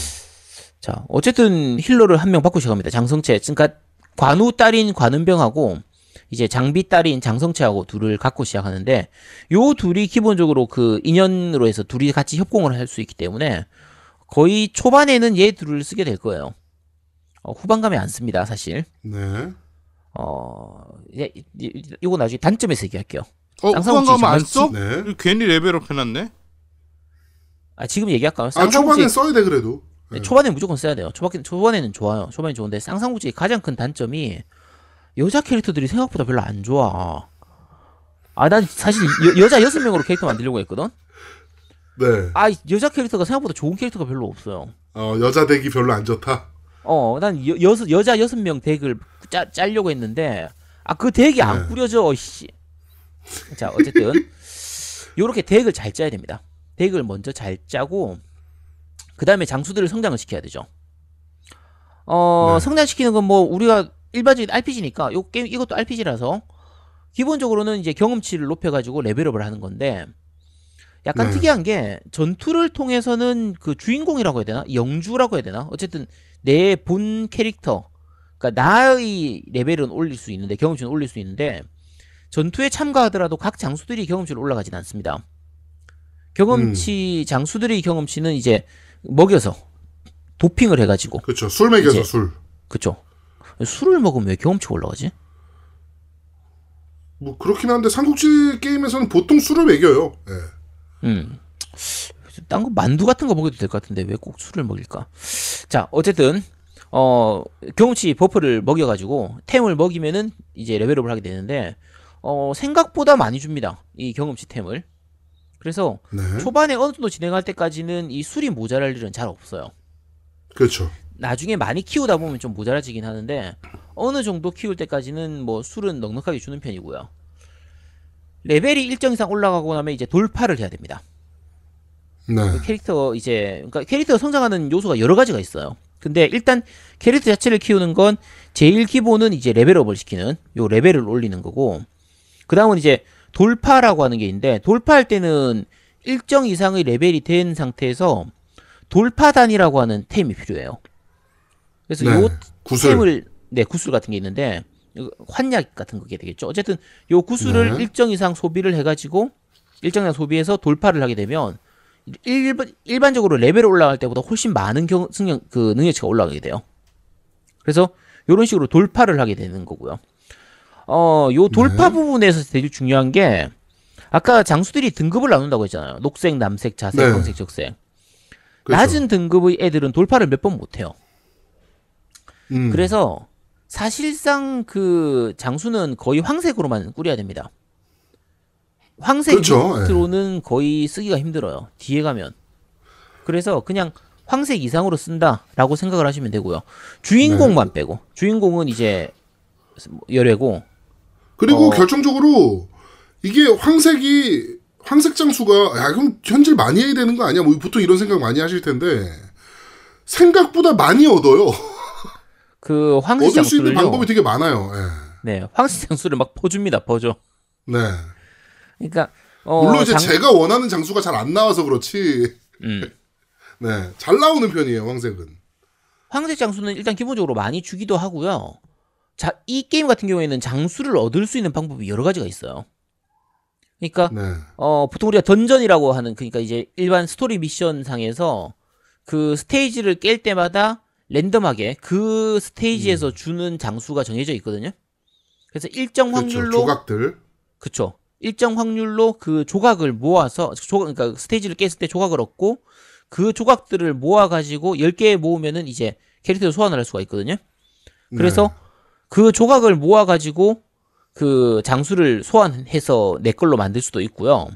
자 어쨌든 힐러를 한 명 받고 시작합니다. 장성채. 그러니까 관우 딸인 관은병하고 이제 장비 딸인 장성채하고 둘을 갖고 시작하는데 요 둘이 기본적으로 그 인연으로 해서 둘이 같이 협공을 할 수 있기 때문에 거의 초반에는 얘 둘을 쓰게 될 거예요. 어, 후반 가면 안 씁니다, 사실. 네. 어, 예, 이- 이- 이거 나중에 단점에서 얘기할게요. 어, 쌍쌍국지 후반 가면 안 써? 네. 괜히 레벨업 해놨네. 아, 지금 얘기할까요? 아, 초반에 써야 돼 그래도. 네, 초반에 무조건 써야 돼요. 초반, 초반에는 좋아요. 초반에 좋은데 쌍쌍국지의 가장 큰 단점이 여자 캐릭터들이 생각보다 별로 안 좋아. 아, 난 사실 여, 여자 여섯 명으로 캐릭터 만들려고 했거든. 네. 아, 여자 캐릭터가 생각보다 좋은 캐릭터가 별로 없어요. 어, 여자 덱이 별로 안 좋다. 어, 난 여, 여섯 여자 여섯 명 덱을 짜, 짜려고 했는데 아, 그 덱이 안 네. 꾸려져. 씨. 자, 어쨌든 요렇게 덱을 잘 짜야 됩니다. 덱을 먼저 잘 짜고 그 다음에 장수들을 성장을 시켜야 되죠. 어, 네. 성장시키는 건 뭐 우리가 일반적인 RPG니까 요 게임 이것도 RPG라서 기본적으로는 이제 경험치를 높여가지고 레벨업을 하는 건데 약간 네. 특이한 게 전투를 통해서는 그 주인공이라고 해야 되나 영주라고 해야 되나 어쨌든 내 본 캐릭터 그러니까 나의 레벨은 올릴 수 있는데 경험치는 올릴 수 있는데 전투에 참가하더라도 각 장수들이 경험치를 올라가진 않습니다. 경험치 장수들의 경험치는 이제 먹여서 도핑을 해가지고 그렇죠. 술 먹여서 술. 그쵸 술을 먹으면 왜 경험치가 올라가지? 뭐 그렇긴 한데 삼국지 게임에서는 보통 술을 먹여요. 예. 음. 딴거 만두 같은 거 먹여도 될 것 같은데 왜 꼭 술을 먹일까? 자, 어쨌든 어 경험치 buff를 먹여가지고 템을 먹이면은 이제 level up을 하게 되는데 어 생각보다 많이 줍니다. 이 경험치 템을. 그래서 네. 초반에 어느 정도 진행할 때까지는 이 술이 모자랄 일은 잘 없어요. 그렇죠. 나중에 많이 키우다 보면 좀 모자라지긴 하는데 어느 정도 키울 때까지는 뭐 술은 넉넉하게 주는 편이고요. 레벨이 일정 이상 올라가고 나면 이제 돌파를 해야 됩니다. 네. 그 캐릭터 이제 그러니까 캐릭터가 성장하는 요소가 여러 가지가 있어요. 근데 일단 캐릭터 자체를 키우는 건 제일 기본은 이제 레벨업을 시키는 요 레벨을 올리는 거고 그 다음은 이제 돌파라고 하는 게 있는데 돌파할 때는 일정 이상의 레벨이 된 상태에서 돌파단이라고 하는 템이 필요해요. 그래서 네. 요 구슬. 템을 네 구슬 같은 게 있는데 환약 같은 그게 되겠죠. 어쨌든 요 구슬을 네. 일정 이상 소비를 해가지고 일정 이상 소비해서 돌파를 하게 되면 일반 일반적으로 레벨 올라갈 때보다 훨씬 많은 경, 승령 그 능력치가 올라가게 돼요. 그래서 이런 식으로 돌파를 하게 되는 거고요. 어, 요 돌파 부분에서 되게 중요한 게 아까 장수들이 등급을 나눈다고 했잖아요. 녹색, 남색, 자색, 네. 황색, 적색. 그렇죠. 낮은 등급의 애들은 돌파를 몇 번 못 해요. 음. 그래서 사실상 그 장수는 거의 황색으로만 꾸려야 됩니다. 황색 그렇죠, 예. 유니트로는 거의 쓰기가 힘들어요. 뒤에 가면. 그래서 그냥 황색 이상으로 쓴다라고 생각을 하시면 되고요. 네. 주인공만 빼고 주인공은 이제 열애고 그리고 어. 결정적으로 이게 황색이 황색 장수가 야 그럼 현질 많이 해야 되는 거 아니야? 뭐 보통 이런 생각 많이 하실 텐데 생각보다 많이 얻어요. 그 황색 얻을 수 있는. 방법이 되게 많아요. 예. 네, 황색 장수를 막 퍼줍니다. 퍼줘. 네. 그러니까 어, 물론 이제 장- 제가 원하는 장수가 잘 안 나와서 그렇지. 음. 네. 잘 나오는 편이에요, 황색은. 황색 장수는 일단 기본적으로 많이 주기도 하고요. 자, 이 게임 같은 경우에는 장수를 얻을 수 있는 방법이 여러 가지가 있어요. 그러니까 네. 어, 보통 우리가 dungeon이라고 하는 그러니까 이제 일반 스토리 미션 상에서 그 스테이지를 깰 때마다 랜덤하게 그 스테이지에서 주는 장수가 정해져 있거든요. 그래서 일정 음. 확률로 조각들. 그쵸. 일정 확률로 그 조각을 모아서 조각 그러니까 스테이지를 깼을 때 조각을 얻고 그 조각들을 모아 가지고 10개 모으면은 이제 캐릭터를 소환을 할 수가 있거든요. 그래서 네. 그 조각을 모아 가지고 그 장수를 소환해서 내 걸로 만들 수도 있고요.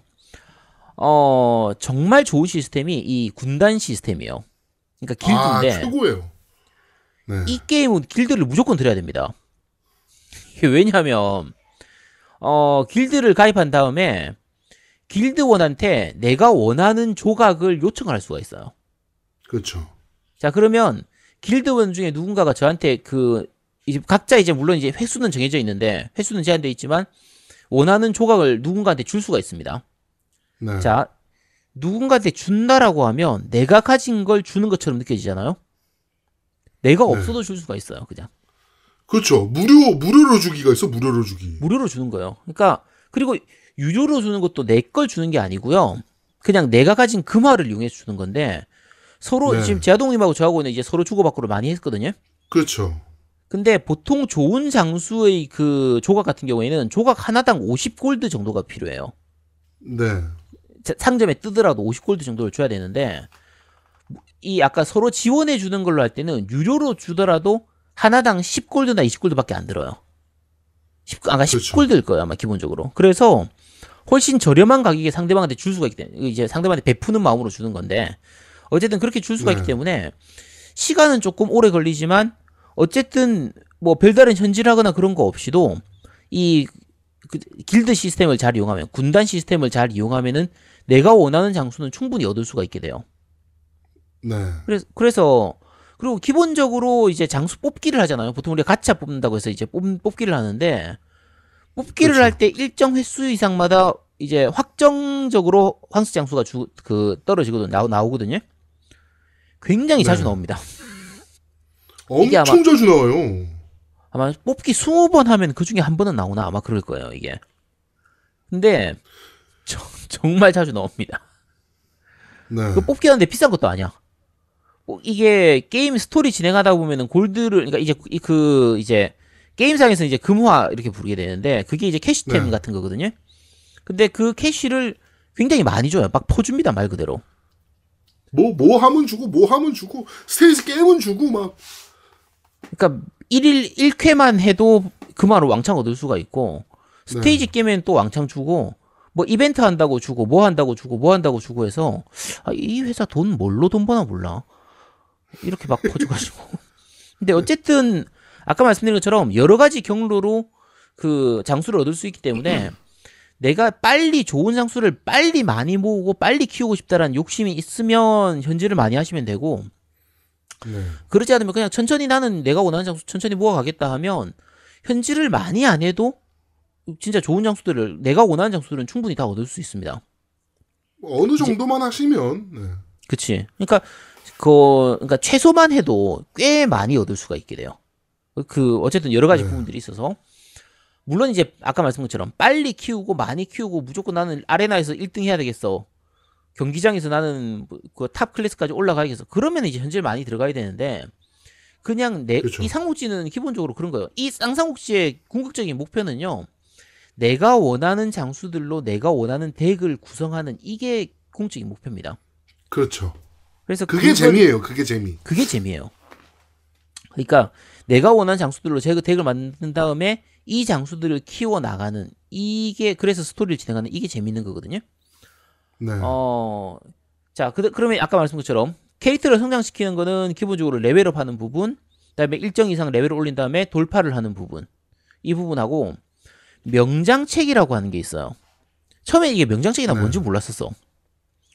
어, 정말 좋은 시스템이 이 군단 시스템이에요. 그러니까 아, 길드인데 최고예요. 네. 이 게임은 길드를 무조건 들여야 됩니다. 왜냐하면 어 길드를 가입한 다음에 길드원한테 내가 원하는 조각을 요청할 수가 있어요. 그렇죠. 자 그러면 길드원 중에 누군가가 저한테 그 이제 각자 이제 물론 이제 횟수는 정해져 있는데 횟수는 제한돼 있지만 원하는 조각을 누군가한테 줄 수가 있습니다. 네. 자 누군가한테 준다라고 하면 내가 가진 걸 주는 것처럼 느껴지잖아요. 내가 네. 없어도 줄 수가 있어요, 그냥. 그렇죠. 무료 무료로 주기가 있어. 무료로 주기. 무료로 주는 거예요. 그러니까 그리고 유료로 주는 것도 내 걸 주는 게 아니고요. 그냥 내가 가진 금화를 이용해서 주는 건데 서로 네. 지금 제아동님하고 저하고는 이제 서로 주고받고를 많이 했거든요. 그렇죠. 근데 보통 좋은 장수의 그 조각 같은 경우에는 조각 하나당 50골드 정도가 필요해요. 네. 자- 상점에 뜨더라도 50골드 정도를 줘야 되는데 이 아까 서로 지원해 주는 걸로 할 때는 유료로 주더라도 하나당 10골드나 20골드밖에 안 들어요. 10, 아까 그렇죠. 10골드일 거예요 아마 기본적으로. 그래서 훨씬 저렴한 가격에 상대방한테 줄 수가 있기 때문에 이제 상대방한테 베푸는 마음으로 주는 건데 어쨌든 그렇게 줄 수가 네. 있기 때문에 시간은 조금 오래 걸리지만 어쨌든 뭐 별다른 현질하거나 그런 거 없이도 이 그 길드 시스템을 잘 이용하면 군단 시스템을 잘 이용하면은 내가 원하는 장수는 충분히 얻을 수가 있게 돼요. 네. 그래서 그래서 그리고 기본적으로 이제 장수 뽑기를 하잖아요. 보통 우리가 가차 뽑는다고 해서 이제 뽑, 뽑기를 하는데 뽑기를 그렇죠. 할때 일정 횟수 이상마다 이제 확정적으로 황수 장수가 주, 그 떨어지거든 나오, 나오거든요. 굉장히 자주 네. 나옵니다. 엄청 자주 나와요. 아마 뽑기 20번 하면 그 중에 한 번은 나오나 아마 그럴 거예요, 이게. 근데 저- 정말 자주 나옵니다. 네. 그 뽑기 하는데 비싼 것도 아니야. 뭐 이게 게임 스토리 진행하다 보면은 골드를 그러니까 이제 이- 그 이제 게임상에서 이제 금화 이렇게 부르게 되는데 그게 이제 캐시템 네. 같은 거거든요. 근데 그 캐시를 굉장히 많이 줘요. 막 퍼줍니다 말 그대로. 뭐, 뭐 하면 주고, 뭐 하면 주고, 스테이지 게임은 주고, 막. 그러니까 1일 1쾌만 해도 그만으로 왕창 얻을 수가 있고 스테이지 게임엔 또 왕창 주고 뭐 이벤트 한다고 주고 뭐 한다고 주고 뭐 한다고 주고 해서 아, 이 회사 돈 뭘로 돈 버나 몰라 이렇게 막 퍼져가지고 근데 어쨌든 아까 말씀드린 것처럼 여러 가지 경로로 그 장수를 얻을 수 있기 때문에 내가 빨리 좋은 장수를 빨리 많이 모으고 빨리 키우고 싶다라는 욕심이 있으면 현질을 많이 하시면 되고 네. 그렇지 않으면 그냥 천천히 나는 내가 원하는 장수 천천히 모아가겠다 하면 현질을 많이 안 해도 진짜 좋은 장수들을 내가 원하는 장수들은 충분히 다 얻을 수 있습니다. 어느 정도만 하시면 네. 그치? 그러니까 그 그러니까 최소만 해도 꽤 많이 얻을 수가 있게 돼요. 그 어쨌든 여러 가지 네. 부분들이 있어서 물론 이제 아까 말씀한 것처럼 빨리 키우고 많이 키우고 무조건 나는 arena에서 1등 해야 되겠어. 경기장에서 나는 그 top class까지 올라가야겠어. 그러면 이제 현질 많이 들어가야 되는데 그냥 내이 그쵸. 삼국지는 기본적으로 그런 거예요. 이 쌍삼국지의 궁극적인 목표는요. 내가 원하는 장수들로 내가 원하는 deck을 구성하는 이게 궁극적인 목표입니다. 그렇죠. 그래서 그게 그걸- 재미예요. 그게 재미. 그게 재미예요. 그러니까 내가 원하는 장수들로 제 deck을 만든 다음에 이 장수들을 키워 나가는 이게 그래서 스토리를 진행하는 이게 재밌는 거거든요. 네. 어, 자, 그, 그러면 아까 말씀한 것처럼 캐릭터를 성장시키는 거는 기본적으로 level up 하는 부분, 그다음에 일정 이상 레벨을 올린 다음에 돌파를 하는 부분, 이 부분하고 명장책이라고 하는 게 있어요. 처음에 이게 명장책이 나 네. 뭔지 몰랐었어.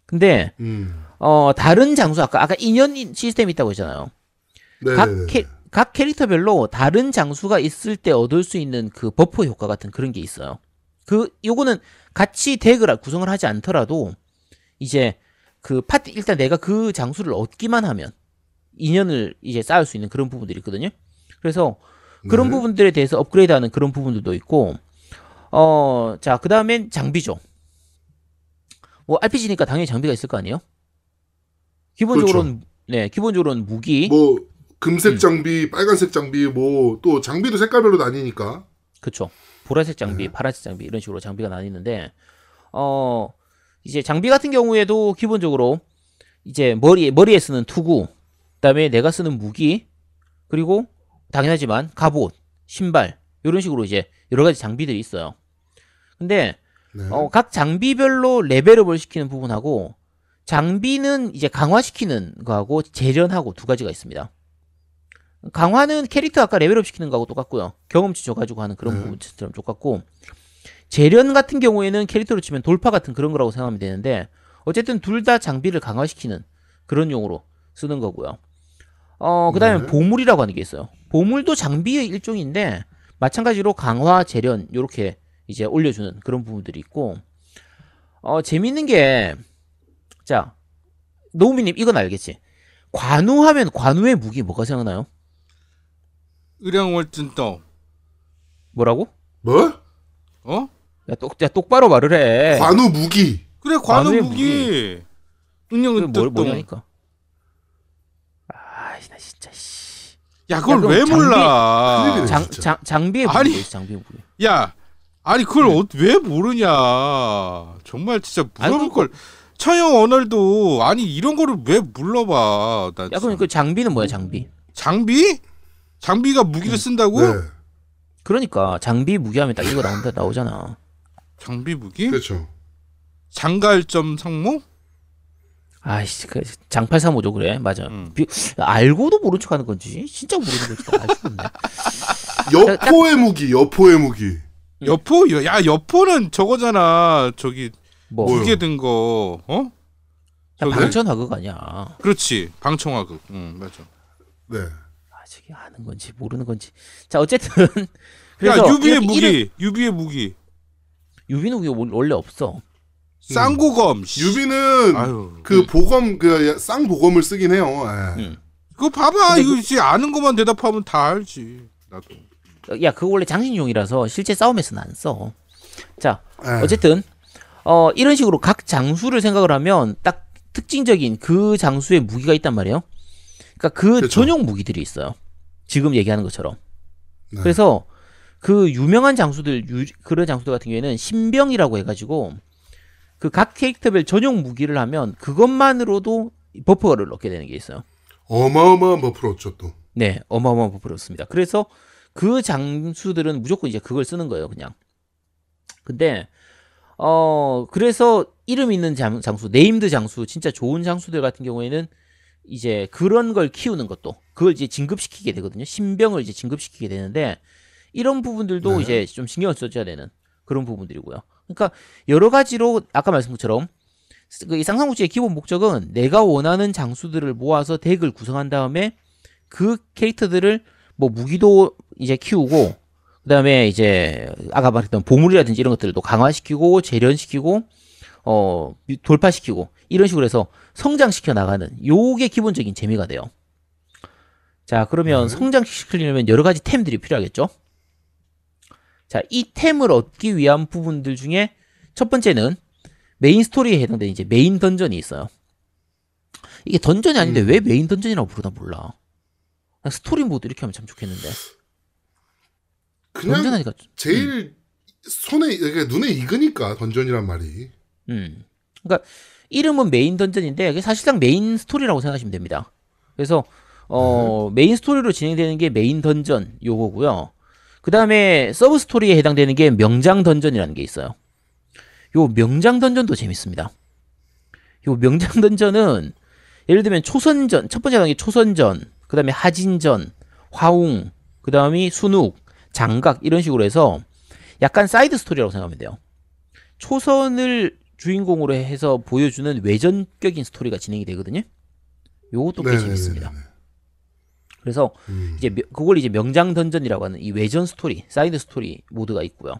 근데 음. 어 다른 장수 아까 아까 인연 시스템이 있다고 했잖아요. 네. 각, 네, 캐, 네. 각 캐릭터별로 다른 장수가 있을 때 얻을 수 있는 그 buff 효과 같은 그런 게 있어요. 그 요거는 같이 deck을 구성을 하지 않더라도 이제 그 파티 일단 내가 그 장수를 얻기만 하면 인연을 이제 쌓을 수 있는 그런 부분들이 있거든요. 그래서 그런 네. 부분들에 대해서 업그레이드 하는 그런 부분들도 있고 어 자 그 다음엔 장비죠. 뭐 RPG니까 당연히 장비가 있을 거 아니에요? 기본적으로는 네 기본적으로는 무기 뭐 금색 음. 장비, 빨간색 장비, 뭐 또 장비도 색깔별로 나뉘니까. 그쵸. 보라색 장비, 네. 파란색 장비 이런 식으로 장비가 나뉘는데 어 이제 장비 같은 경우에도 기본적으로 이제 머리 머리에 쓰는 투구, 그다음에 내가 쓰는 무기, 그리고 당연하지만 갑옷, 신발 이런 식으로 이제 여러 가지 장비들이 있어요. 근데 네. 어, 각 장비별로 레벨업을 시키는 부분하고 장비는 이제 강화시키는 거하고 재련하고 두 가지가 있습니다. 강화는 캐릭터 아까 레벨업 시키는 거하고 똑같고요. 경험치 줘가지고 하는 그런 네. 부분처럼 똑같고 재련 같은 경우에는 캐릭터로 치면 돌파 같은 그런 거라고 생각하면 되는데 어쨌든 둘 다 장비를 강화시키는 그런 용으로 쓰는 거고요. 어, 그 다음에 네. 보물이라고 하는 게 있어요. 보물도 장비의 일종인데 마찬가지로 강화, 재련 요렇게 이제 올려주는 그런 부분들이 있고 어 재밌는 게 자 노우미님 이건 알겠지? 관우하면 관우의 무기 뭐가 생각나요? 의량월진떡. 뭐라고? 뭐? 어? 야, 똑, 야 똑바로 말을 해. 관우 무기. 그래 관우 무기. 그 능력은 뭘. 뭐냐니까. 아, 나 진짜 씨. 야 그걸 야, 왜 장비- 몰라? 장. 장 장비의 무기 아니. 장비의 무기. 야 아니 그걸 어, 왜 모르냐? 정말 진짜 물어볼 아이고, 걸. 처형 언얼도 아니 이런 거를 왜 물러봐? 나 야 그럼 참. 그 장비는 뭐야 장비? 장비? 장비가 무기를 쓴다고? 네. 그러니까 장비 무기하면 딱 이거 나온다 나오잖아. 장비 무기? 그렇죠. 장갈점 상무? 아이씨 그 장팔사모죠 그래 맞아. 음. 비- 알고도 모른 척하는 건지 진짜 모르는 건지 알 수가 없네. 여포의 무기, 여포의 무기. 여포? 여- 야 여포는 저거잖아. 저기 뭐 뭐요? 무게 든 거. 어? 야, 방천화극 아니야. 그렇지. 방청화극. 응 맞아. 네. 아, 저게 아는 건지 모르는 건지. 자, 어쨌든 야 그래서 유비의 이렇게 무기. 이름- 유비의 무기. 유비는 그게 원- 원래 없어. 쌍고검. 씨. 유비는 아유. 그 보검 그 쌍보검을 쓰긴 해요. 예. 음. 그거 봐봐. 이거 이제 아는 것만 대답하면 다 알지. 나도. 야, 그거 원래 장신용이라서 실제 싸움에서는 안 써. 자, 예. 어쨌든 어 이런 식으로 각 장수를 생각을 하면 딱 특징적인 그 장수의 무기가 있단 말이에요. 그러니까 그 그렇죠. 전용 무기들이 있어요. 지금 얘기하는 것처럼. 네. 그래서 그 유명한 장수들 유, 그런 장수들 같은 경우에는 신병이라고 해가지고 그 각 캐릭터별 전용 무기를 하면 그것만으로도 buff를 얻게 되는 게 있어요. 어마어마한 buff를 얻죠 또. 네, 어마어마한 buff를 얻습니다. 그래서 그 장수들은 무조건 이제 그걸 쓰는 거예요, 그냥. 근데 어 그래서 이름 있는 장, 장수, named 장수, 진짜 좋은 장수들 같은 경우에는 이제 그런 걸 키우는 것도 그걸 이제 진급시키게 되거든요. 신병을 이제 진급시키게 되는데 이런 부분들도 네. 이제 좀 신경을 써줘야 되는 그런 부분들이고요. 그러니까 여러 가지로 아까 말씀 것처럼 그이 쌍삼국지의 기본 목적은 내가 원하는 장수들을 모아서 deck을 구성한 다음에 그 캐릭터들을 뭐 무기도 이제 키우고 그 다음에 이제 아까 말했던 보물이라든지 이런 것들도 강화시키고 재련시키고 어 돌파시키고 이런 식으로 해서 성장시켜 나가는 요게 기본적인 재미가 돼요. 자 그러면 네. 성장시키려면 여러 가지 템들이 필요하겠죠. 자 이 템을 얻기 위한 부분들 중에 첫 번째는 main story에 해당되는 이제 main dungeon이 있어요. 이게 dungeon이 아닌데 음. 왜 main dungeon이라고 부르나 몰라. 스토리 모드 이렇게 하면 참 좋겠는데. 그냥 dungeon하니까 좀- 제일 손에 그러니까 눈에 익으니까 dungeon이란 말이. 음. 그러니까 이름은 main dungeon인데 그게 사실상 main story라고 생각하시면 됩니다. 그래서 어 main story로 진행되는 게 main dungeon 요거고요. 그 다음에 sub story에 해당되는 게 명장 dungeon이라는 게 있어요. 요 명장 dungeon도 재밌습니다. 요 명장 dungeon은 예를 들면 초선전 첫 번째 단계 초선전, 그 다음에 하진전, 화웅, 그 다음이 순욱, 장각 이런 식으로 해서 약간 side story라고 생각하면 돼요. 초선을 주인공으로 해서 보여주는 외전격인 스토리가 진행이 되거든요. 요것도 꽤 네네네네. 재밌습니다. 그래서 음. 이제 명- 그걸 이제 명장 dungeon이라고 하는 이 외전 스토리, side story mode가 있고요.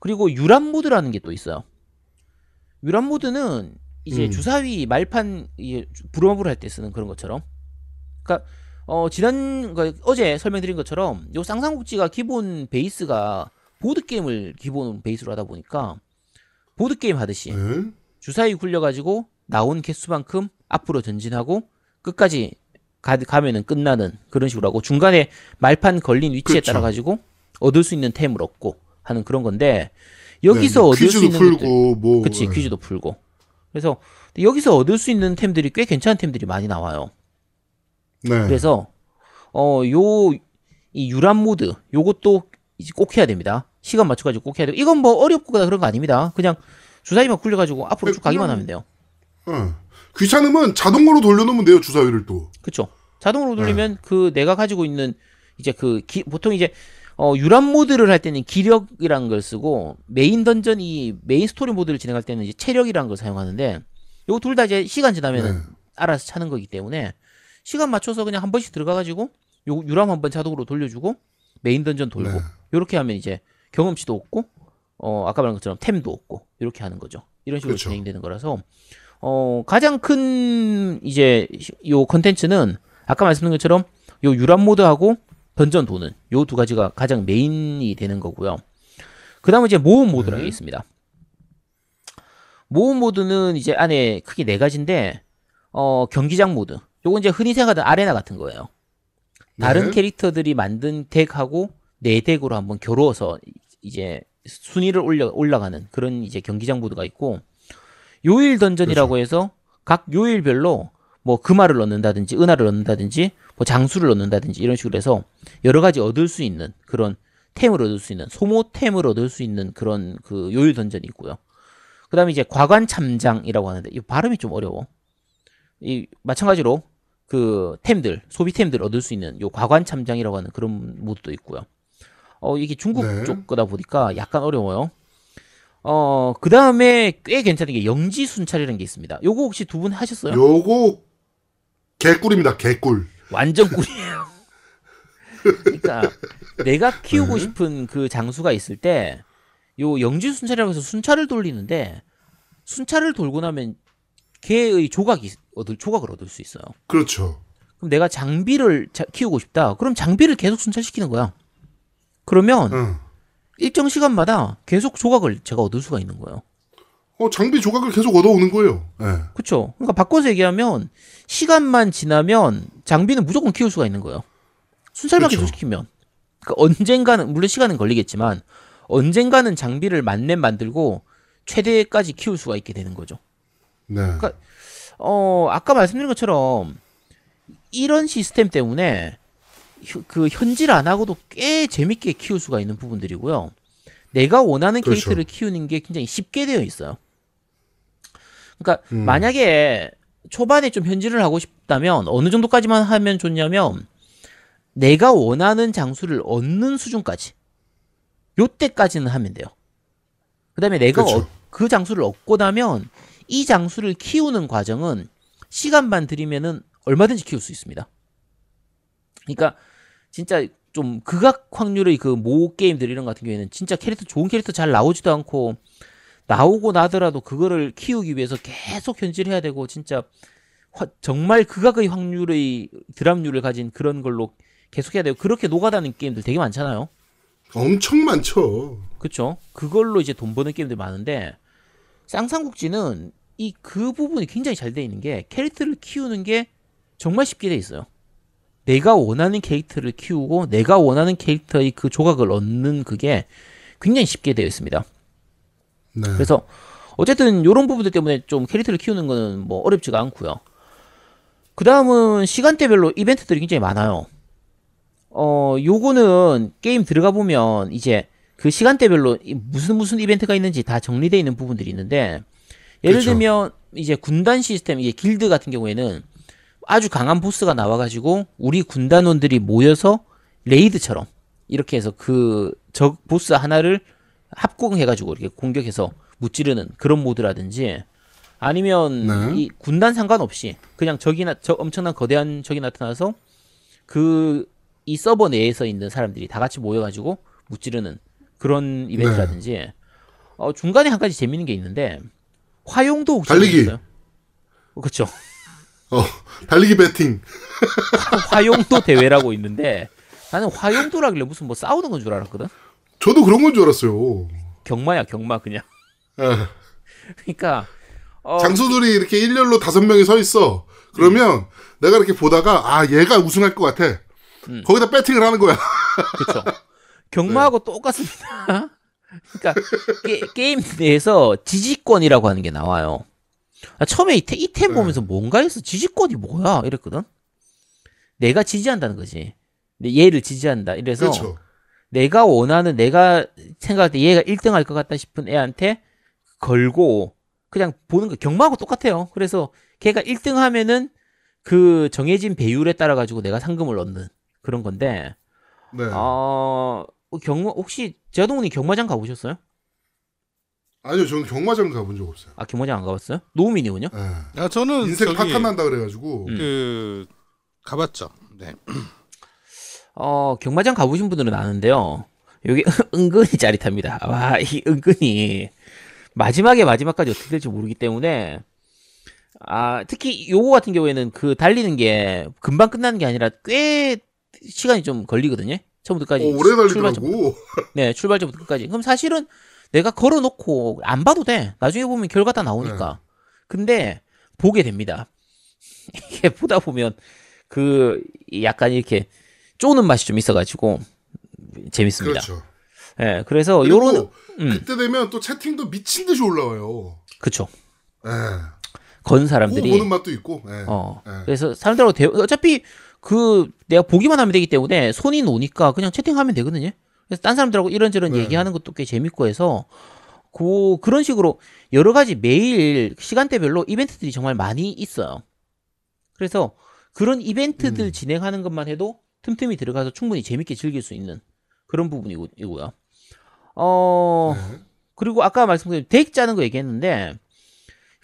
그리고 유람 모드라는 게 또 있어요. 유람 모드는 이제 음. 주사위 말판 이게 부루마블 할때 쓰는 그런 것처럼. 그러니까 어 지난 그러니까 어제 설명드린 것처럼 요 쌍삼국지가 기본 베이스가 보드 게임을 기본 베이스로 하다 보니까 보드 게임 하듯이 네. 주사위 굴려가지고 나온 개수만큼 앞으로 전진하고 끝까지 가, 가면은 끝나는 그런 식으로 하고 중간에 말판 걸린 위치에 그렇죠. 따라 가지고 얻을 수 있는 템을 얻고 하는 그런 건데 여기서 네, 얻을 수 퀴즈도 있는 풀고 것들, 뭐 그치 네. 퀴즈도 풀고 그래서 여기서 얻을 수 있는 템들이 꽤 괜찮은 템들이 많이 나와요. 네. 그래서 어 요 이 유람 모드 요것도 이제 꼭 해야 됩니다. 시간 맞춰가지고 꼭 해야 되고 이건 뭐 어렵고 그런 거 아닙니다. 그냥 주사위만 굴려가지고 앞으로 쭉 가기만 그냥- 하면 돼요. 어. 귀찮으면 자동으로 돌려놓으면 돼요 주사위를 또. 그쵸. 자동으로 돌리면 네. 그 내가 가지고 있는 이제 그 기- 보통 이제 어 유람 모드를 할 때는 기력이라는 걸 쓰고 main dungeon 이 main story mode를 진행할 때는 이제 체력이라는 걸 사용하는데 요거 둘 다 이제 시간 지나면은 네. 알아서 차는 거기 때문에 시간 맞춰서 그냥 한 번씩 들어가 가지고 요 유람 한 번 자동으로 돌려주고 main dungeon 돌고 네. 요렇게 하면 이제 경험치도 얻고 어 아까 말한 것처럼 템도 얻고 이렇게 하는 거죠. 이런 식으로 그쵸. 진행되는 거라서 어 가장 큰 이제 시- 요 컨텐츠는 아까 말씀드린 것처럼 요 유람 모드하고 던전 도는 요 두 가지가 가장 메인이 되는 거고요. 그다음에 이제 모험 모드라는 네. 게 있습니다. 모험 모드는 이제 안에 크게 네 가지인데 어 경기장 모드. 요건 이제 흔히 생각하는 arena 같은 거예요. 다른 네. 캐릭터들이 만든 deck하고 내 deck으로 한번 겨루어서 이제 순위를 올려 올라가는 그런 이제 경기장 모드가 있고 요일 던전이라고 그렇죠. 해서 각 요일별로 뭐 금화를 넣는다든지 은화를 넣는다든지 뭐 장수를 넣는다든지 이런 식으로 해서 여러 가지 얻을 수 있는 그런 템을 얻을 수 있는 소모템을 얻을 수 있는 그런 그 요일 던전이 있고요. 그다음에 이제 과관 참장이라고 하는데 이 발음이 좀 어려워. 이 마찬가지로 그 템들 소비템들 얻을 수 있는 요 과관 참장이라고 하는 그런 모드도 있고요. 어 이게 중국 네. 쪽 거다 보니까 약간 어려워요. 어 그 다음에 꽤 괜찮은 게 영지 순찰이라는 게 있습니다. 요거 혹시 두 분 하셨어요? 요거 개꿀입니다 개꿀. 완전 꿀이에요. 그러니까 내가 키우고 네. 싶은 그 장수가 있을 때 요 영지 순찰이라고 해서 순찰을 돌리는데 순찰을 돌고 나면 걔의 조각이 얻을 조각을 얻을 수 있어요. 그렇죠. 그럼 내가 장비를 자- 키우고 싶다. 그럼 장비를 계속 순찰시키는 거야. 그러면 응. 일정 시간마다 계속 조각을 제가 얻을 수가 있는 거예요. 어 장비 조각을 계속 얻어오는 거예요. 예. 그렇죠. 그러니까 바꿔서 얘기하면 시간만 지나면 장비는 무조건 키울 수가 있는 거예요. 순찰만 그렇죠. 계속 시키면. 그러니까 언젠가는 물론 시간은 걸리겠지만 언젠가는 장비를 만렙 만들고 최대까지 키울 수가 있게 되는 거죠. 네. 어, 아까 말씀드린 것처럼 이런 시스템 때문에 혀- 그 현질 안 하고도 꽤 재밌게 키울 수가 있는 부분들이고요. 내가 원하는 그렇죠. 캐릭터를 키우는 게 굉장히 쉽게 되어 있어요. 그러니까 음. 만약에 초반에 좀 현질을 하고 싶다면 어느 정도까지만 하면 좋냐면 내가 원하는 장수를 얻는 수준까지 요때까지는 하면 돼요. 그다음에 내가 그렇죠. 어- 그 장수를 얻고 나면 이 장수를 키우는 과정은 시간만 들이면은 얼마든지 키울 수 있습니다. 그러니까 진짜 좀 극악 확률의 그 모 게임들 이런 같은 경우에는 진짜 캐릭터 좋은 캐릭터 잘 나오지도 않고 나오고 나더라도 그거를 키우기 위해서 계속 현질해야 되고 진짜 화- 정말 극악의 확률의 드랍률을 가진 그런 걸로 계속 해야 되고 그렇게 노가다는 게임들 되게 많잖아요. 엄청 많죠. 그렇죠. 그걸로 이제 돈 버는 게임들 많은데 쌍쌍국지는 이 그 부분이 굉장히 잘 돼 있는 게 캐릭터를 키우는 게 정말 쉽게 돼 있어요. 내가 원하는 캐릭터를 키우고 내가 원하는 캐릭터의 그 조각을 얻는 그게 굉장히 쉽게 되어 있습니다. 네. 그래서 어쨌든 이런 부분들 때문에 좀 캐릭터를 키우는 거는 뭐 어렵지가 않고요. 그 다음은 시간대별로 이벤트들이 굉장히 많아요. 어, 요거는 게임 들어가 보면 이제 그 시간대별로 이 무슨 무슨 이벤트가 있는지 다 정리되어 있는 부분들이 있는데 예를 그쵸. 들면 이제 군단 시스템, 이게 길드 같은 경우에는 아주 강한 보스가 나와가지고 우리 군단원들이 모여서 레이드처럼 이렇게 해서 그 적 보스 하나를 합공해가지고 이렇게 공격해서 무찌르는 그런 모드라든지 아니면 네. 이 군단 상관없이 그냥 적이나 저 엄청난 거대한 적이 나타나서 그 이 서버 내에서 있는 사람들이 다 같이 모여가지고 무찌르는 그런 이벤트라든지 어, 중간에 한 가지 재밌는 게 있는데 화용도 혹시 달리기. 있어요? 그렇죠. 어, 달리기 배팅. 화용도 대회라고 있는데 나는 화용도라길래 무슨 뭐 싸우는 건 줄 알았거든. 저도 그런 건 줄 알았어요. 경마야 경마 그냥. 예. 그러니까 어, 장수들이 이렇게 일렬로 다섯 명이 서 있어. 그러면 내가 이렇게 보다가 아 얘가 우승할 것 같아. 음. 거기다 배팅을 하는 거야. 그렇죠. 경마하고 똑같습니다. 그러니까 게, 임 내에서 지지권이라고 하는 게 나와요. 아, 처음에 이, 태- 이템 보면서 뭔가 해서 지지권이 뭐야 이랬거든. 내가 지지한다는 거지. 얘를 지지한다. 이래서 그렇죠. 내가 원하는 내가 생각할 때 얘가 1등 할 것 같다 싶은 애한테 걸고 그냥 보는 거 경마하고 똑같아요. 그래서 걔가 1등 하면은 그 정해진 배율에 따라 가지고 내가 상금을 얻는 그런 건데 네. 어경 혹시 제동훈이 경마장 가보셨어요? 아니요, 저는 경마장 가본 적 없어요. 아 경마장 안 가봤어요? 노우미니군요. 예. 야, 저는 인생 저기 파탄 난다 그래가지고. 음. 그 가봤죠. 네. 어 경마장 가보신 분들은 아는데요. 여기 은근히 짜릿합니다. 와, 이 은근히 마지막에 마지막까지 어떻게 될지 모르기 때문에 아 특히 요거 같은 경우에는 그 달리는 게 금방 끝나는 게 아니라 꽤 시간이 좀 걸리거든요. 처음부터까지 어, 오래 출발 달리더라고. 네, 출발점부터 끝까지. 그럼 사실은 내가 걸어놓고 안 봐도 돼. 나중에 보면 결과 다 나오니까. 근데 보게 됩니다. 이게 보다 보면 그 약간 이렇게 쪼는 맛이 좀 있어가지고 재밌습니다. 그렇죠. 예, 그래서 요런 음, 그때 되면 또 채팅도 미친 듯이 올라와요. 그쵸. 예. 건 사람들이 보는 맛도 있고. 예. 어 예. 그래서 사람들하고 대 어차피 그 내가 보기만 하면 되기 때문에 손이 노니까 그냥 채팅하면 되거든요. 그래서 딴 사람들하고 이런저런 네. 얘기하는 것도 꽤 재밌고 해서 그 그런 식으로 여러 가지 매일 시간대별로 이벤트들이 정말 많이 있어요. 그래서 그런 이벤트들 음. 진행하는 것만 해도 틈틈이 들어가서 충분히 재밌게 즐길 수 있는 그런 부분이고요. 어 네. 그리고 아까 말씀드린 덱 짜는 거 얘기했는데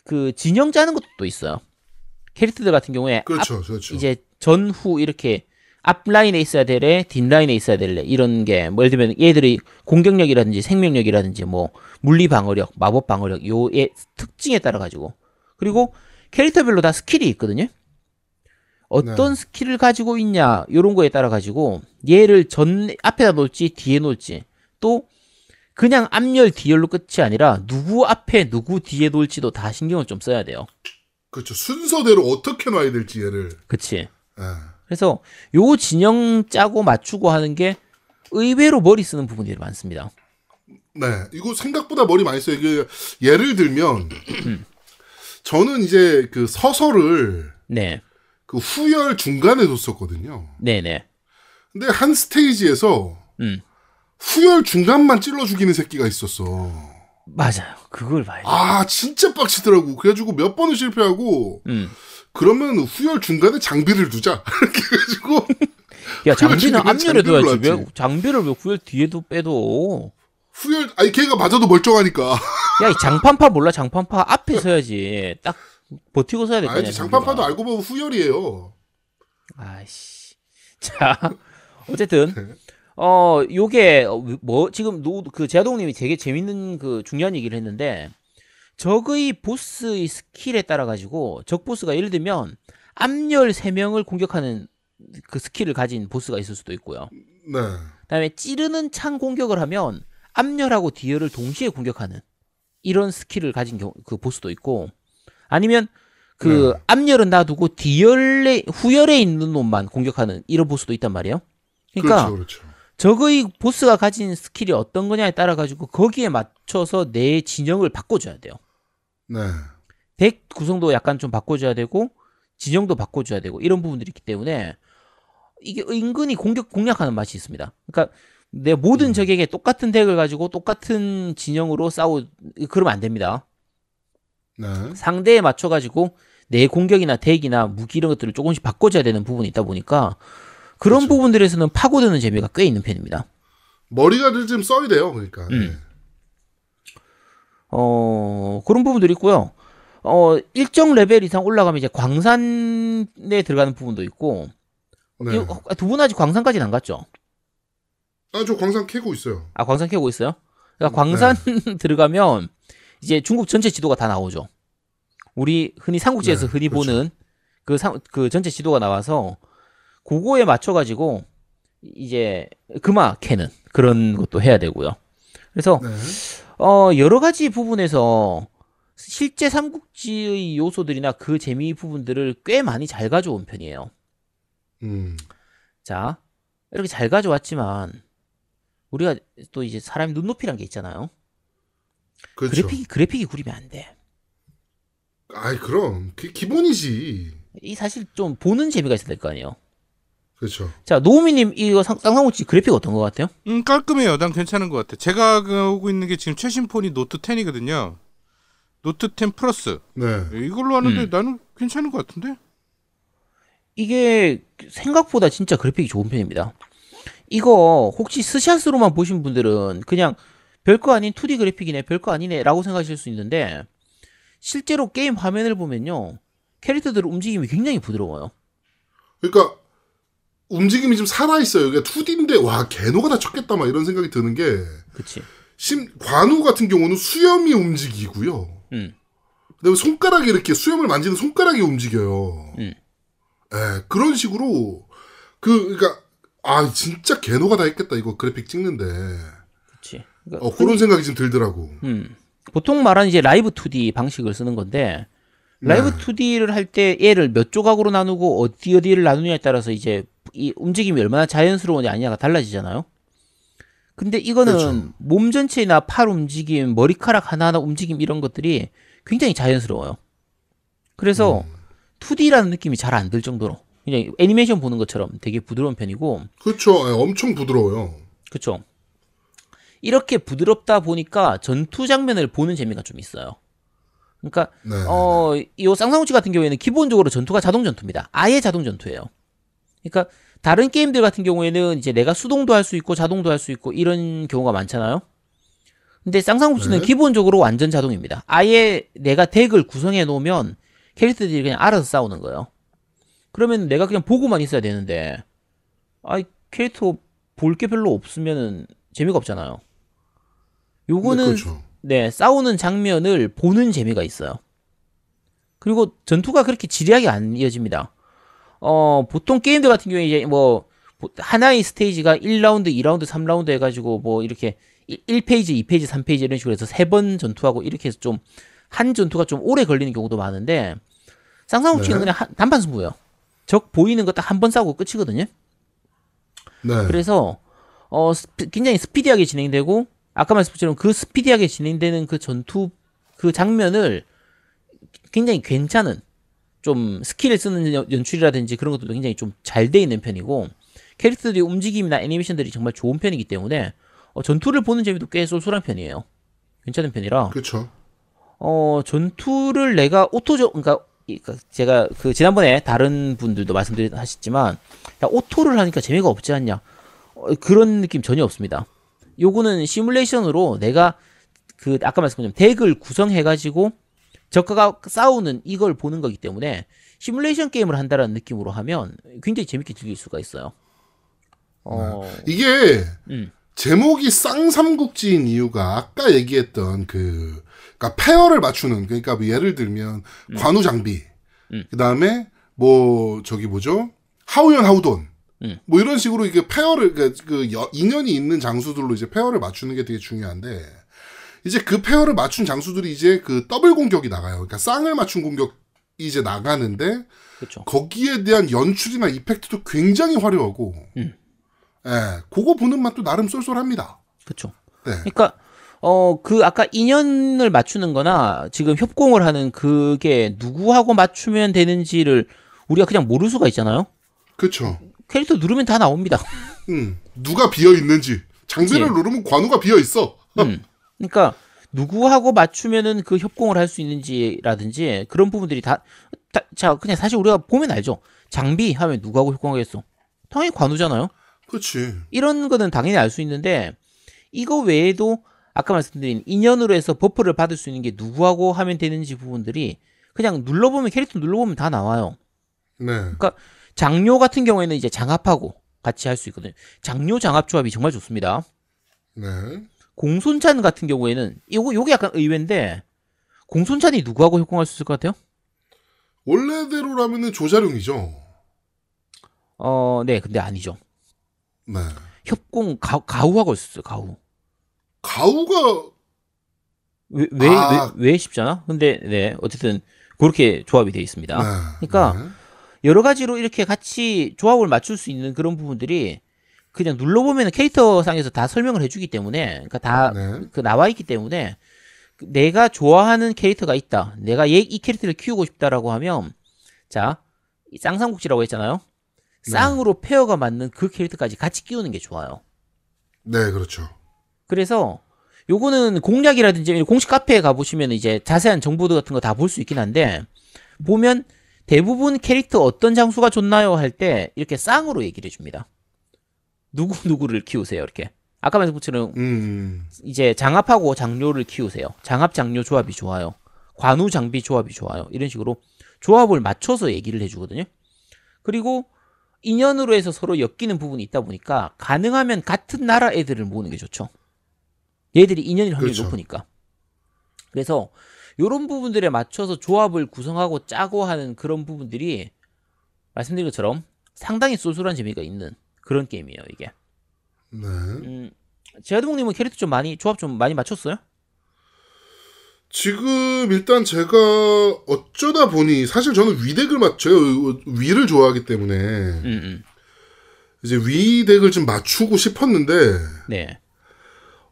그 진영 짜는 것도 있어요. 캐릭터들 같은 경우에 그렇죠. 그렇죠. 이제 전후 이렇게 앞라인에 있어야 될래 뒷라인에 있어야 될래 이런 게 뭐 예를 들면 얘들의 공격력이라든지 생명력이라든지 뭐 물리 방어력 마법 방어력 요의 특징에 따라 가지고 그리고 캐릭터별로 다 스킬이 있거든요 어떤 네. 스킬을 가지고 있냐 요런 거에 따라 가지고 얘를 전 앞에다 놓을지 뒤에 놓을지 또 그냥 앞열 뒤열로 끝이 아니라 누구 앞에 누구 뒤에 놓을지도 다 신경을 좀 써야 돼요 그렇죠. 순서대로 어떻게 놔야 될지 얘를. 그치 예. 그래서 요 진영 짜고 맞추고 하는 게 의외로 머리 쓰는 부분들이 많습니다. 네, 이거 생각보다 머리 많이 써요. 이게 예를 들면 음. 저는 이제 그 서서를 네, 그 후열 중간에 뒀었거든요. 네, 네, 근데 한 스테이지에서 음. 후열 중간만 찔러 죽이는 새끼가 있었어. 맞아요. 그걸 봐야 돼. 아 진짜 빡치더라고. 그래가지고 몇 번을 실패하고 음. 그러면 후열 중간에 장비를 두자. 이렇게 해가지고 야, 장비는 앞열에 둬야지. 왜. 장비를 왜 후열 뒤에도 빼도? 후열 아니 걔가 맞아도 멀쩡하니까. 야, 이 장판파 몰라? 장판파 앞에 서야지. 딱 버티고 서야 될거 아니야. 알지 장판파도 장비가. 알고 보면 후열이에요. 아이씨. 자, 어쨌든 어 요게 어, 뭐 지금 노, 그 제아동님이 되게 재밌는 그 중요한 얘기를 했는데 적의 보스의 스킬에 따라 가지고 적 보스가 예를 들면 앞열 3명을 공격하는 그 스킬을 가진 보스가 있을 수도 있고요. 네. 그다음에 찌르는 창 공격을 하면 앞열하고 뒤열을 동시에 공격하는 이런 스킬을 가진 경우 그 보스도 있고 아니면 그 네. 앞열은 놔두고 뒤열에 후열에 있는 놈만 공격하는 이런 보스도 있단 말이에요. 그러니까 그렇죠, 그렇죠. 적의 보스가 가진 스킬이 어떤 거냐에 따라 가지고 거기에 맞춰서 내 진영을 바꿔줘야 돼요. 네. 덱 구성도 약간 좀 바꿔줘야 되고 진영도 바꿔줘야 되고 이런 부분들이 있기 때문에 이게 은근히 공격 공략하는 맛이 있습니다. 그러니까 내 모든 적에게 똑같은 덱을 가지고 똑같은 진영으로 싸우 그러면 안 됩니다. 네. 상대에 맞춰 가지고 내 공격이나 덱이나 무기 이런 것들을 조금씩 바꿔줘야 되는 부분이 있다 보니까 그런 그렇죠. 부분들에서는 파고드는 재미가 꽤 있는 편입니다. 머리가 좀 써야 돼요. 그러니까. 음. 어, 그런 부분들이 있고요. 어, 일정 레벨 이상 올라가면 이제 광산에 들어가는 부분도 있고, 네. 네. 두분 아직 광산까지는 안 갔죠? 아, 저 광산 캐고 있어요. 아, 광산 캐고 있어요? 그러니까 광산 들어가면 이제 중국 전체 지도가 다 나오죠. 우리 흔히 삼국지에서 네, 흔히 그렇죠. 보는 그, 상, 그 전체 지도가 나와서 그거에 맞춰가지고 이제 금화 캐는 그런 것도 해야 되고요. 그래서 네. 어, 여러 가지 부분에서 실제 삼국지의 요소들이나 그 재미 부분들을 꽤 많이 잘 가져온 편이에요. 음. 자, 이렇게 잘 가져왔지만, 우리가 또 이제 사람이 눈높이란 게 있잖아요. 그렇죠. 그래픽이, 그래픽이 구리면 안 돼. 아이, 그럼. 그 기본이지. 이 사실 좀 보는 재미가 있어야 될 거 아니에요. 그렇죠. 자, 노우미님, 이거 상, 쌍삼국지 그래픽 어떤 것 같아요? 음 깔끔해요. 난 괜찮은 것 같아. 제가 하고 있는 게 지금 최신 폰이 노트 10이거든요. 노트 10 플러스 네. 이걸로 하는데 음. 나는 괜찮은 것 같은데. 이게 생각보다 진짜 그래픽이 좋은 편입니다. 이거 혹시 스샷으로만 보신 분들은 그냥 별거 아닌 2D 그래픽이네, 별거 아니네 라고 생각하실 수 있는데 실제로 게임 화면을 보면요. 캐릭터들 움직임이 굉장히 부드러워요. 그러니까 움직임이 좀 살아있어요. 그러니까 2D인데, 와, 개노가 다 쳤겠다, 막 이런 생각이 드는 게, 그치? 심, 관우 같은 경우는 수염이 움직이고요. 음. 그다음에 손가락이 이렇게 수염을 만지는 손가락이 움직여요. 음. 예, 그런 식으로, 그, 그러니까, 아, 진짜 개노가 다 했겠다, 이거 그래픽 찍는데. 그치? 그러니까 어, 그런 생각이 좀 들더라고. 음. 보통 말하는 이제 라이브 2D 방식을 쓰는 건데 라이브 네. 2D를 할 때 얘를 몇 조각으로 나누고 어디 어디를 나누냐에 따라서 이제 이 움직임이 얼마나 자연스러우냐 아니냐가 달라지잖아요. 근데 이거는 그렇죠. 몸 전체나 팔 움직임, 머리카락 하나하나 움직임 이런 것들이 굉장히 자연스러워요. 그래서 음. 2D라는 느낌이 잘 안 들 정도로 그냥 애니메이션 보는 것처럼 되게 부드러운 편이고 그렇죠. 예, 엄청 부드러워요. 그쵸. 이렇게 부드럽다 보니까 전투 장면을 보는 재미가 좀 있어요. 그러니까 네. 어, 이 쌍쌍우치 같은 경우에는 기본적으로 전투가 자동 전투입니다. 아예 자동 전투예요. 그러니까 다른 게임들 같은 경우에는 이제 내가 수동도 할 수 있고 자동도 할 수 있고 이런 경우가 많잖아요. 근데 쌍쌍우치는 네. 기본적으로 완전 자동입니다. 아예 내가 덱을 구성해 놓으면 캐릭터들이 그냥 알아서 싸우는 거예요. 그러면 내가 그냥 보고만 있어야 되는데, 아이 캐릭터 볼 게 별로 없으면은 재미가 없잖아요. 요거는 네, 그렇죠. 네, 싸우는 장면을 보는 재미가 있어요. 그리고 전투가 그렇게 지리하게 안 이어집니다. 어, 보통 게임들 같은 경우에 이제 뭐, 보- 하나의 스테이지가 1라운드, 2라운드, 3라운드 해가지고 뭐 이렇게 1페이지, 2페이지, 3페이지 이런 식으로 해서 세 번 전투하고 이렇게 해서 좀, 한 전투가 좀 오래 걸리는 경우도 많은데, 쌍삼국지는 네. 그냥 한- 단판 승부예요. 적 보이는 거 딱 한 번 싸우고 끝이거든요. 네. 그래서 어 스피- 굉장히 스피디하게 진행되고 아까 말씀드린 것처럼 그 스피디하게 진행되는 그 전투 그 장면을 굉장히 괜찮은 좀 스킬을 쓰는 연- 연출이라든지 그런 것들도 굉장히 좀 잘 돼 있는 편이고 캐릭터들의 움직임이나 애니메이션들이 정말 좋은 편이기 때문에 어, 전투를 보는 재미도 꽤 쏠쏠한 편이에요. 괜찮은 편이라 그렇죠. 어 전투를 내가 오토적 그러니까 이- 그 제가 그 지난번에 다른 분들도 말씀드렸지만 야, 오토를 하니까 재미가 없지 않냐 어, 그런 느낌 전혀 없습니다. 요거는 시뮬레이션으로 내가 그 아까 말씀드린 덱을 구성해 가지고 적과 싸우는 이걸 보는 거기 때문에 시뮬레이션 게임을 한다라는 느낌으로 하면 굉장히 재밌게 즐길 수가 있어요. 어, 이게 음. 제목이 쌍삼국지인 이유가 아까 얘기했던 그 그러니까 pair를 맞추는 그러니까 뭐 예를 들면 관우 장비 음. 그다음에 뭐 저기 뭐죠 하후연 하후돈 음. 뭐 이런 식으로 이게 pair를 그, 그 여- 인연이 있는 장수들로 이제 pair를 맞추는 게 되게 중요한데 이제 그 pair를 맞춘 장수들이 이제 그 더블 공격이 나가요. 그러니까 쌍을 맞춘 공격이 이제 나가는데 그렇죠. 거기에 대한 연출이나 이펙트도 굉장히 화려하고, 음. 예, 그거 보는 맛도 나름 쏠쏠합니다. 그렇죠. 네. 그러니까 어 그 아까 인연을 맞추는 거나 지금 협공을 하는 그게 누구하고 맞추면 되는지를 우리가 그냥 모를 수가 있잖아요. 그쵸. 캐릭터 누르면 다 나옵니다. 음, 누가 비어 있는지. 장비를 그치. 누르면 관우가 비어 있어. 음. 그러니까 누구하고 맞추면은 그 협공을 할 수 있는지라든지 그런 부분들이 다, 다, 자 그냥 사실 우리가 보면 알죠. 장비 하면 누구하고 협공하겠어? 당연히 관우잖아요. 그치. 이런 거는 당연히 알 수 있는데 이거 외에도 아까 말씀드린 인연으로 해서 buff를 받을 수 있는 게 누구하고 하면 되는지 부분들이 그냥 눌러보면 캐릭터 눌러보면 다 나와요. 네. 장료 같은 경우에는 이제 장합하고 같이 할 수 있거든요. 장료 장합 조합이 정말 좋습니다. 네. 공손찬 같은 경우에는 이거 요게 약간 의외인데 공손찬이 누구하고 협공할 수 있을 것 같아요? 원래대로라면은 조자룡이죠. 어, 네, 근데 아니죠. 네. 협공 가, 가우하고 있었어요. 가우. 가우가, 왜, 왜, 아. 왜, 왜 쉽잖아? 근데, 네, 어쨌든, 그렇게 조합이 되어 있습니다. 네. 그러니까 네. 여러 가지로 이렇게 같이 조합을 맞출 수 있는 그런 부분들이 그냥 눌러보면 캐릭터 상에서 다 설명을 해주기 때문에, 그러니까 다, 네. 그 나와 있기 때문에, 그 내가 좋아하는 캐릭터가 있다. 내가 얘, 이 캐릭터를 키우고 싶다라고 하면, 자, 이 쌍삼국지라고 했잖아요? 네. 쌍으로 페어가 맞는 그 캐릭터까지 같이 끼우는 게 좋아요. 네, 그렇죠. 그래서 요거는 공략이라든지 공식 카페에 가보시면 이제 자세한 정보들 같은 거 다 볼 수 있긴 한데 보면 대부분 캐릭터 어떤 장수가 좋나요 할 때 이렇게 쌍으로 얘기를 해줍니다. 누구 누구를 키우세요 이렇게. 아까 말씀드린 것처럼 음, 이제 장합하고 장료를 키우세요. 장합 장료 조합이 좋아요. 관우 장비 조합이 좋아요. 이런 식으로 조합을 맞춰서 얘기를 해주거든요. 그리고 인연으로 해서 서로 엮이는 부분이 있다 보니까 가능하면 같은 나라 애들을 모으는 게 좋죠. 얘들이 인연일 확률이 그렇죠. 높으니까. 그래서 이런 부분들에 맞춰서 조합을 구성하고 짜고 하는 그런 부분들이 말씀드린 것처럼 상당히 쏠쏠한 재미가 있는 그런 게임이에요, 이게. 네. 음, 제아드몽님은 캐릭터 좀 많이 조합 좀 많이 맞췄어요? 지금 일단 제가 어쩌다 보니 사실 저는 위덱을 맞춰요. 위를 좋아하기 때문에 음, 음. 이제 위덱을 좀 맞추고 싶었는데 네.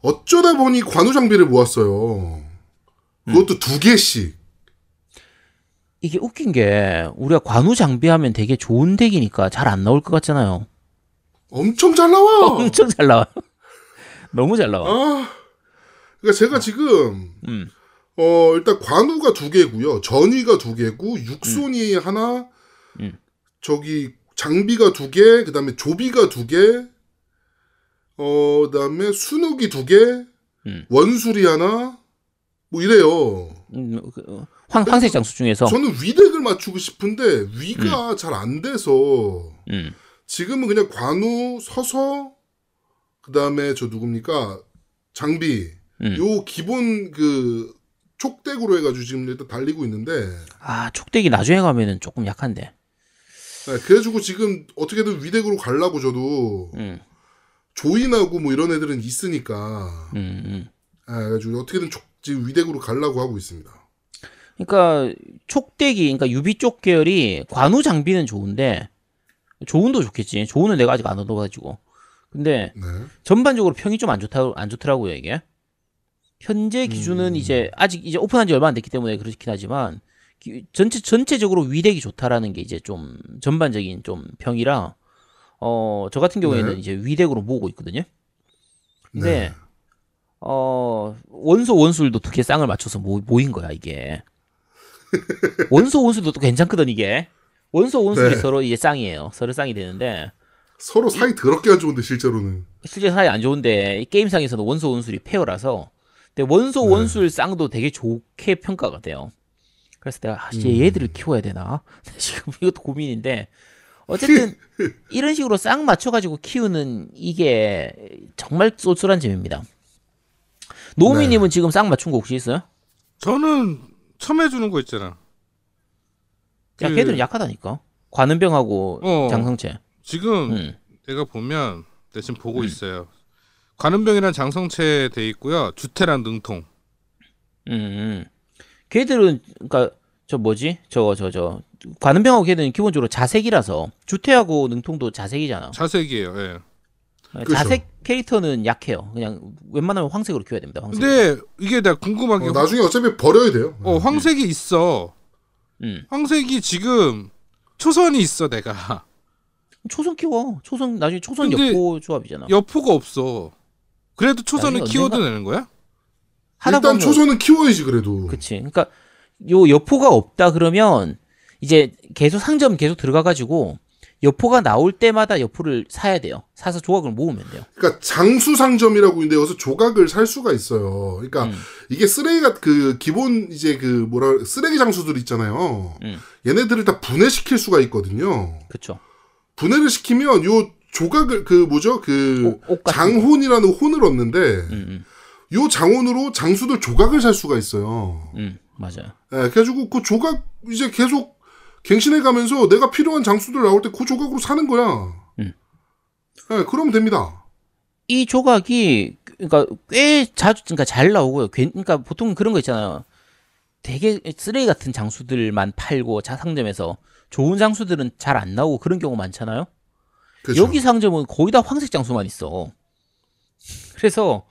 어쩌다 보니 관우 장비를 모았어요. 그것도 두 개씩. 이게 웃긴 게 우리가 관우 장비하면 되게 좋은 덱이니까 잘 안 나올 것 같잖아요. 엄청 잘 나와. 엄청 잘 나와. 너무 잘 나와. 아, 그러니까 제가 지금 음. 어 일단 관우가 두 개고요, 전위가 두 개고 육손이 하나, 음. 저기 장비가 두 개, 그다음에 조비가 두 개, 어 그다음에 순욱이 두 개, 음. 원술이 하나, 뭐 이래요. 음, 그, 어, 황, 황색 장수 중에서 저는 위덱을 맞추고 싶은데 위가 잘 안 돼서 음. 지금은 그냥 관우 서서 그다음에 저 누굽니까 장비 음. 요 기본 그 촉덱으로 해가지고 지금 일단 달리고 있는데 아, 촉덱이 나중에 가면은 조금 약한데. 네, 그래가지고 지금 어떻게든 위덱으로 가려고 저도 음. 조인하고 뭐 이런 애들은 있으니까 음, 음. 네, 그래가지고 어떻게든 촉- 지금 위덱으로 가려고 하고 있습니다. 그러니까 촉덱이 그러니까 유비 쪽 계열이 관우 장비는 좋은데 조은도 좋겠지. 조은은 내가 아직 안 얻어가지고. 근데 네. 전반적으로 평이 좀 안 좋다 안 좋더라고요 이게. 현재 기준은 음. 이제 아직 이제 오픈한 지 얼마 안 됐기 때문에 그렇긴 하지만 기- 전체 전체적으로 위덱이 좋다라는 게 이제 좀 전반적인 좀 평이라 어, 저 같은 경우에는 네. 이제 위deck으로 모으고 있거든요. 근데 네. 어, 원소 원술도 두 개 쌍을 맞춰서 모, 모인 거야, 이게. 원소 원술도 또 괜찮거든, 이게. 원소 원술이 네. 서로 이제 쌍이에요. 서로 쌍이 되는데 서로 사이 더럽게 안 좋은데 실제로는. 실제 사이 안 좋은데 이 게임상에서는 원소 원술이 pair라서 근데 원소 네. 원술 쌍도 되게 좋게 평가가 돼요. 그래서 내가 아, 음. 이제 얘들을 키워야 되나? 지금 이것도 고민인데 어쨌든 이런 식으로 쌍 맞춰가지고 키우는 이게 정말 쏠쏠한 재미입니다. 노미님은 지금 쌍 맞춘 거 혹시 있어요? 저는 처음 해주는 거 있잖아. 야, 그- 걔들은 약하다니까. 관음병하고 어. 장성체. 지금 음. 내가 보면 내가 지금 보고 음. 있어요. 관음병이란 장성체 돼 있고요. 주태란 능통. 음, 음. 걔들은 그러니까 저 뭐지? 저거 저 저 관음병하고 걔들은 기본적으로 자색이라서 주태하고 능통도 자색이잖아. 자색이에요. 예. 그렇죠. 자색 캐릭터는 약해요. 그냥 웬만하면 황색으로 키워야 됩니다. 황색. 근데 이게 내가 궁금한 게 어, 나중에 어차피 버려야 돼요. 어, 황색이 있어. 음. 황색이 지금 초선이 있어 내가. 초선 키워. 초선 나중에 초선 여포 조합이잖아. 여포가 없어. 그래도 초선을 나중에 키워도 언젠가- 되는 거야? 일단 보면 초선은 키워야지 그래도. 그치. 그러니까 요 여포가 없다 그러면 이제 계속 상점 계속 들어가 가지고 여포가 나올 때마다 여포를 사야 돼요. 사서 조각을 모으면 돼요. 그러니까 장수 상점이라고 있는데 여기서 조각을 살 수가 있어요. 그러니까 음. 이게 쓰레기가 그 기본 이제 그 뭐라 쓰레기 장수들 있잖아요. 음. 얘네들을 다 분해시킬 수가 있거든요. 그쵸. 분해를 시키면 요 조각을 그 뭐죠 그 같은 장혼이라는 혼을 얻는데 음, 음, 요 장혼으로 장수들 조각을 살 수가 있어요. 음, 맞아요. 예, 그래가지고 그 조각 이제 계속 갱신해 가면서 내가 필요한 장수들 나올 때 그 조각으로 사는 거야. 음. 예, 그러면 됩니다. 이 조각이 그러니까 꽤 자주 그러니까 잘 나오고요. 괜- 그러니까 보통 그런 거 있잖아요. 되게 쓰레기 같은 장수들만 팔고 자 상점에서 좋은 장수들은 잘 안 나오고 그런 경우 많잖아요. 그렇죠. 여기 상점은 거의 다 황색 장수만 있어. 그래서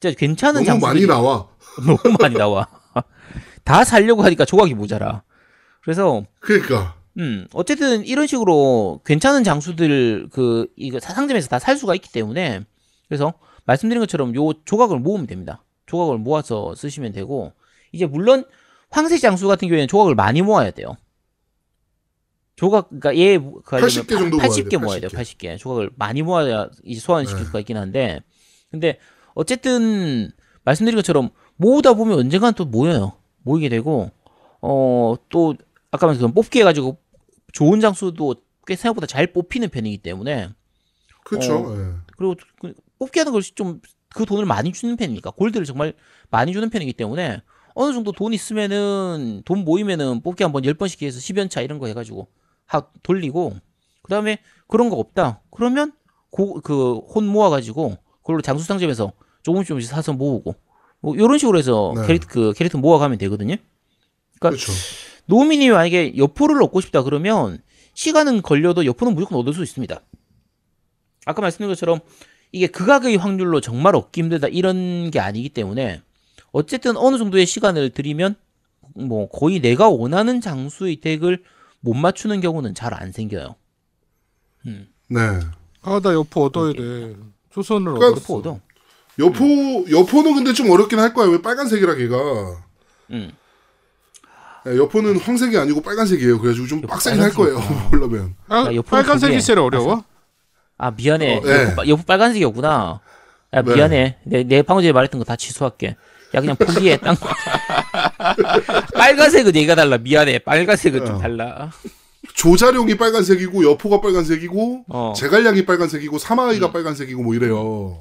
진짜 괜찮은 너무 많이 나와. 너무 많이 나와. 다 살려고 하니까 조각이 모자라. 그래서 그러니까 음, 어쨌든 이런 식으로 괜찮은 장수들 그 이거 상점에서 다 살 수가 있기 때문에 그래서 말씀드린 것처럼 요 조각을 모으면 됩니다. 조각을 모아서 쓰시면 되고 이제 물론 황색 장수 같은 경우에는 조각을 많이 모아야 돼요. 조각 그러니까 얘 80개 정도 모아야 80개 돼요, 모아야 돼요. 80 개. 80개. 조각을 많이 모아야 이제 소환시킬 네. 수가 있긴 한데 근데 어쨌든 말씀드린 것처럼 모으다 보면 언젠간 또 모여요. 모이게 되고 어 또 아까 말씀 뽑기 해가지고 좋은 장수도 꽤 생각보다 잘 뽑히는 편이기 때문에 그렇죠. 어. 예. 그리고 그 뽑기 하는 것이 좀 그 돈을 많이 주는 편이니까 골드를 정말 많이 주는 편이기 때문에 어느 정도 돈 있으면은 돈 모이면은 뽑기 한번 10번씩 해서 10연차 이런 거 해가지고 하 돌리고 그다음에 그런 거 없다 그러면 그혼 모아가지고 그걸로 장수 상점에서 조금씩 조금씩 사서 모으고 뭐 이런 식으로 해서 네. 캐릭터 그 캐릭터 모아가면 되거든요. 그러니까 그렇죠. 노미님이 만약에 여포를 얻고 싶다 그러면 시간은 걸려도 여포는 무조건 얻을 수 있습니다. 아까 말씀드린 것처럼 이게 극악의 확률로 정말 얻기 힘들다 이런 게 아니기 때문에 어쨌든 어느 정도의 시간을 들이면 뭐 거의 내가 원하는 장수의 덱을 못 맞추는 경우는 잘 안 생겨요. 네. 아 나 여포 얻어야 돼. 초선을 그러니까 얻었어. 여포 얻어. 여포 여포는 근데 좀 어렵긴 할 거야. 왜 빨간색이라 걔가. 음. 예, 여포는 황색이 아니고 빨간색이에요. 그래가지고 좀 빡세긴 할 거예요. 보려면. 아, 야, 여포는 빨간색이 제일 어려워? 아 미안해. 어, 네. 여포, 빨- 여포 빨간색이었구나. 야 네. 미안해. 내, 내 방금 전에 말했던 거 다 취소할게. 야 그냥 포기해. 딴 거. 빨간색은 얘가 달라. 미안해. 빨간색은 좀 어. 달라. 조자룡이 빨간색이고 여포가 빨간색이고 어. 제갈량이 빨간색이고 사마이가 빨간색이고 뭐 이래요.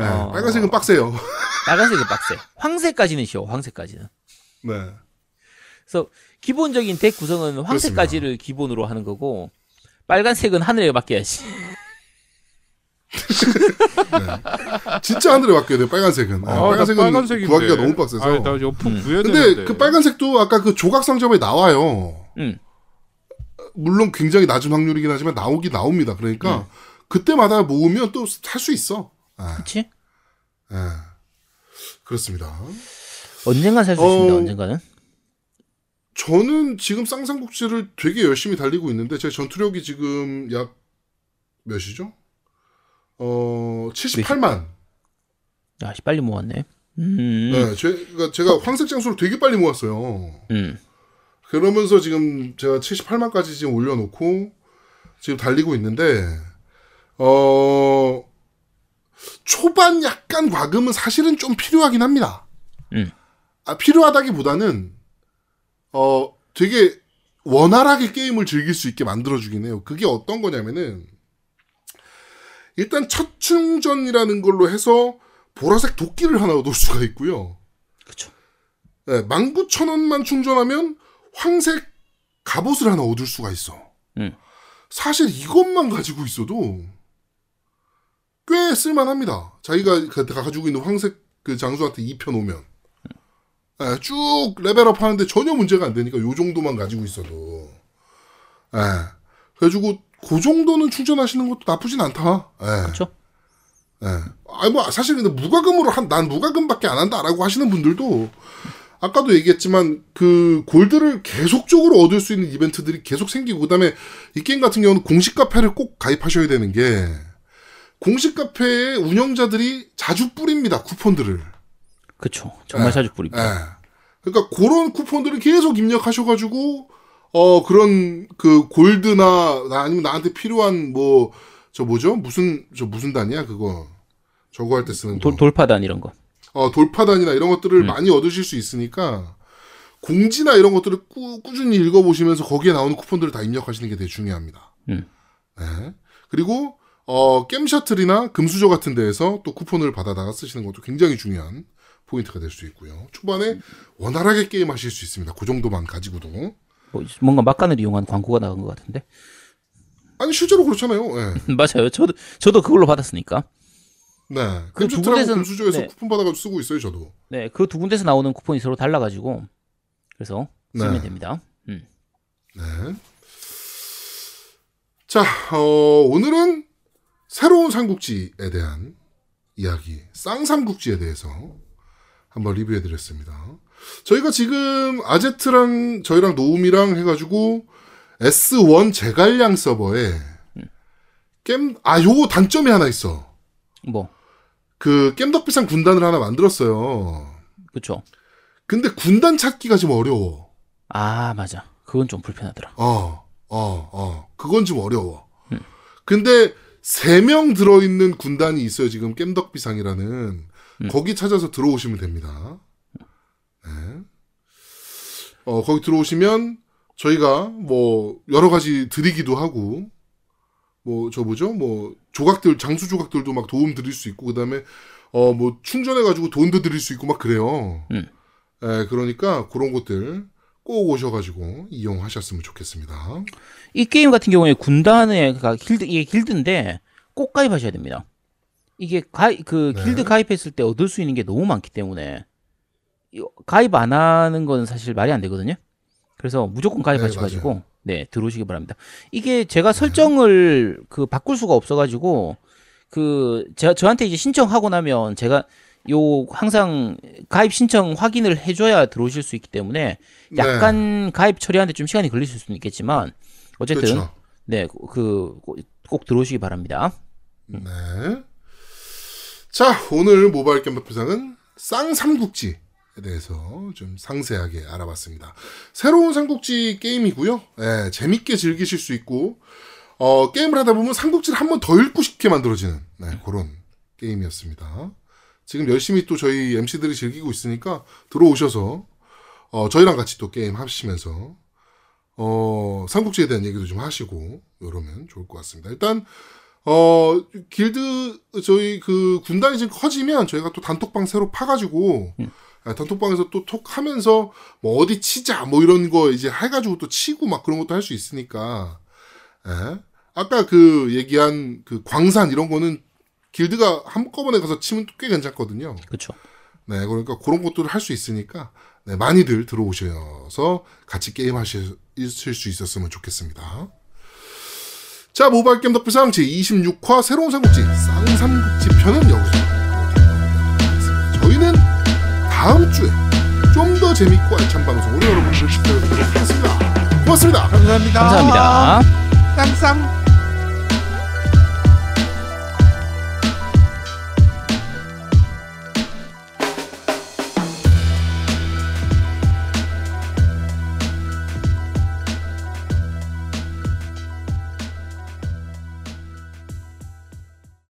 예, 어. 빨간색은 빡세요. 빨간색은 빡세. 황색까지는 쉬워. 황색까지는. 네. 그래서 기본적인 덱 구성은 황색까지를 기본으로 하는 거고 빨간색은 하늘에 맡겨야지. 진짜 하늘에 맡겨야 돼요. 빨간색은. 예, 아, 나 빨간색은 빨간색인데. 구하기가 너무 빡세서. 아니, 나 여포 음. 구해야 근데 되는데. 그 빨간색도 아까 그 조각 상점에 나와요. 응. 물론 굉장히 낮은 확률이긴 하지만 나오긴 나옵니다. 그러니까 음. 그때마다 모으면 또 살 수 있어. 예, 그치? 예. 그렇습니다. 언젠간 살수 어. 있습니다. 언젠가는. 저는 지금 쌍쌍국지를 되게 열심히 달리고 있는데 제 전투력이 지금 약 몇이죠? 어 78만. 야, 씨, 빨리 모았네. 음. 네, 제가 제가 황색 장수를 되게 빨리 모았어요. 음. 그러면서 지금 제가 78만까지 지금 올려놓고 지금 달리고 있는데 어 초반 약간 과금은 사실은 좀 필요하긴 합니다. 음. 아, 필요하다기보다는 어 되게 원활하게 게임을 즐길 수 있게 만들어주긴 해요. 그게 어떤 거냐면은 일단 첫 충전이라는 걸로 해서 보라색 도끼를 하나 얻을 수가 있고요. 그쵸. 네, 19,000원만 충전하면 황색 갑옷을 하나 얻을 수가 있어. 음. 사실 이것만 가지고 있어도 꽤 쓸만합니다. 자기가 가- 가지고 있는 황색 그 장수한테 2편 오면. 예, 쭉 레벨업 하는데 전혀 문제가 안 되니까 요 정도만 가지고 있어도. 예. 그래가지고 그 정도는 충전하시는 것도 나쁘진 않다. 예. 그쵸. 예. 아니 뭐 사실 근데 무과금으로 한 난 무과금밖에 안 한다라고 하시는 분들도 아까도 얘기했지만 그 골드를 계속적으로 얻을 수 있는 이벤트들이 계속 생기고 그다음에 이 게임 같은 경우는 공식 카페를 꼭 가입하셔야 되는 게 공식 카페의 운영자들이 자주 뿌립니다 쿠폰들을. 그쵸. 정말 예. 자주 뿌립니다. 예. 그러니까 그런 쿠폰들을 계속 입력하셔가지고 어 그런 그 골드나 나- 아니면 나한테 필요한 뭐 저 뭐죠 무슨 저 무슨 단이야 그거 저거 할 때 쓰는 거. 돌, 돌파단 이런 거. 어, 돌파단이나 이런 것들을 음. 많이 얻으실 수 있으니까 공지나 이런 것들을 꾸, 꾸준히 읽어보시면서 거기에 나오는 쿠폰들을 다 입력하시는 게 되게 중요합니다. 음. 네. 그리고 어, 게임 셔틀이나 금수저 같은 데에서 또 쿠폰을 받아다가 쓰시는 것도 굉장히 중요한 포인트가 될 수 있고요. 초반에 원활하게 게임하실 수 있습니다. 그 정도만 가지고도. 뭐, 뭔가 막간을 이용한 광고가 나온 것 같은데. 아니 실제로 그렇잖아요. 예. 맞아요. 저도 저도 그걸로 받았으니까. 네. 그두 군데서는- 금수저에서 네. 쿠폰 받아가지고 쓰고 있어요. 저도. 네, 그 두 군데서 나오는 쿠폰이 서로 달라가지고 그래서 쓰면 네. 됩니다. 음. 네. 자, 어, 오늘은 새로운 삼국지에 대한 이야기, 쌍삼국지에 대해서 한번 리뷰해드렸습니다. 저희가 지금 아제트랑 저희랑 노움이랑 해가지고 S1 제갈량 서버에 게임, 아, 요거 단점이 하나 있어. 뭐 그 겜덕비상 군단을 하나 만들었어요. 그쵸. 근데 군단 찾기가 좀 어려워. 아 맞아. 그건 좀 불편하더라. 어, 어, 어. 그건 좀 어려워. 근데 세 명 들어있는 군단이 있어요. 지금 겜덕비상이라는 거기 찾아서 들어오시면 됩니다. 네. 어, 거기 들어오시면 저희가 뭐 여러 가지 드리기도 하고 뭐 저 뭐죠? 뭐 조각들 장수 조각들도 막 도움 드릴 수 있고 그다음에 어 뭐 충전해 가지고 돈도 드릴 수 있고 막 그래요. 음. 예, 그러니까 그런 것들 꼭 오셔가지고 이용하셨으면 좋겠습니다. 이 게임 같은 경우에 군단의 그 길드 이게 길드인데 꼭 가입하셔야 됩니다. 이게 가입 그 네. 길드 가입했을 때 얻을 수 있는 게 너무 많기 때문에 이- 가입 안 하는 건 사실 말이 안 되거든요. 그래서 무조건 가입하셔가지고 네 들어오시기 바랍니다. 이게 제가 설정을 그 바꿀 수가 없어가지고 그 저, 저한테 이제 신청하고 나면 제가 요 항상 가입 신청 확인을 해줘야 들어오실 수 있기 때문에 약간 가입 처리하는데 좀 시간이 걸리실 수는 있겠지만 어쨌든 그렇죠. 네, 그 꼭 들어오시기 바랍니다. 네. 자, 오늘 모바일 게임 발표상은 쌍삼국지에 대해서 좀 상세하게 알아봤습니다. 새로운 삼국지 게임이고요. 예, 재밌게 즐기실 수 있고, 어, 게임을 하다 보면 삼국지를 한 번 더 읽고 싶게 만들어지는, 네, 그런 게임이었습니다. 지금 열심히 또 저희 MC들이 즐기고 있으니까 들어오셔서, 어, 저희랑 같이 또 게임 하시면서, 어, 삼국지에 대한 얘기도 좀 하시고, 이러면 좋을 것 같습니다. 일단, 어, 길드, 저희 그 군단이 지금 커지면 저희가 또 단톡방 새로 파가지고, 아, 단톡방에서 또 톡 하면서 뭐 어디 치자 뭐 이런 거 이제 해가지고 또 치고 막 그런 것도 할 수 있으니까, 예. 아까 그 얘기한 그 광산 이런 거는 길드가 한꺼번에 가서 치면 꽤 괜찮거든요. 그렇죠. 네, 그러니까 그런 것들을 할 수 있으니까 네, 많이들 들어오셔서 같이 게임 하실 수 있었으면 좋겠습니다. 자, 모바일 게임 덕비상 제26화 새로운 삼국지 쌍삼국지 편은 여기서 마무리하도록 하겠습니다. 저희는 다음 주에 좀더더 재밌고 알찬 방송으로 여러분들을 찾아뵙도록 하겠습니다. 고맙습니다. 감사합니다. 감사합니다. 쌍쌍.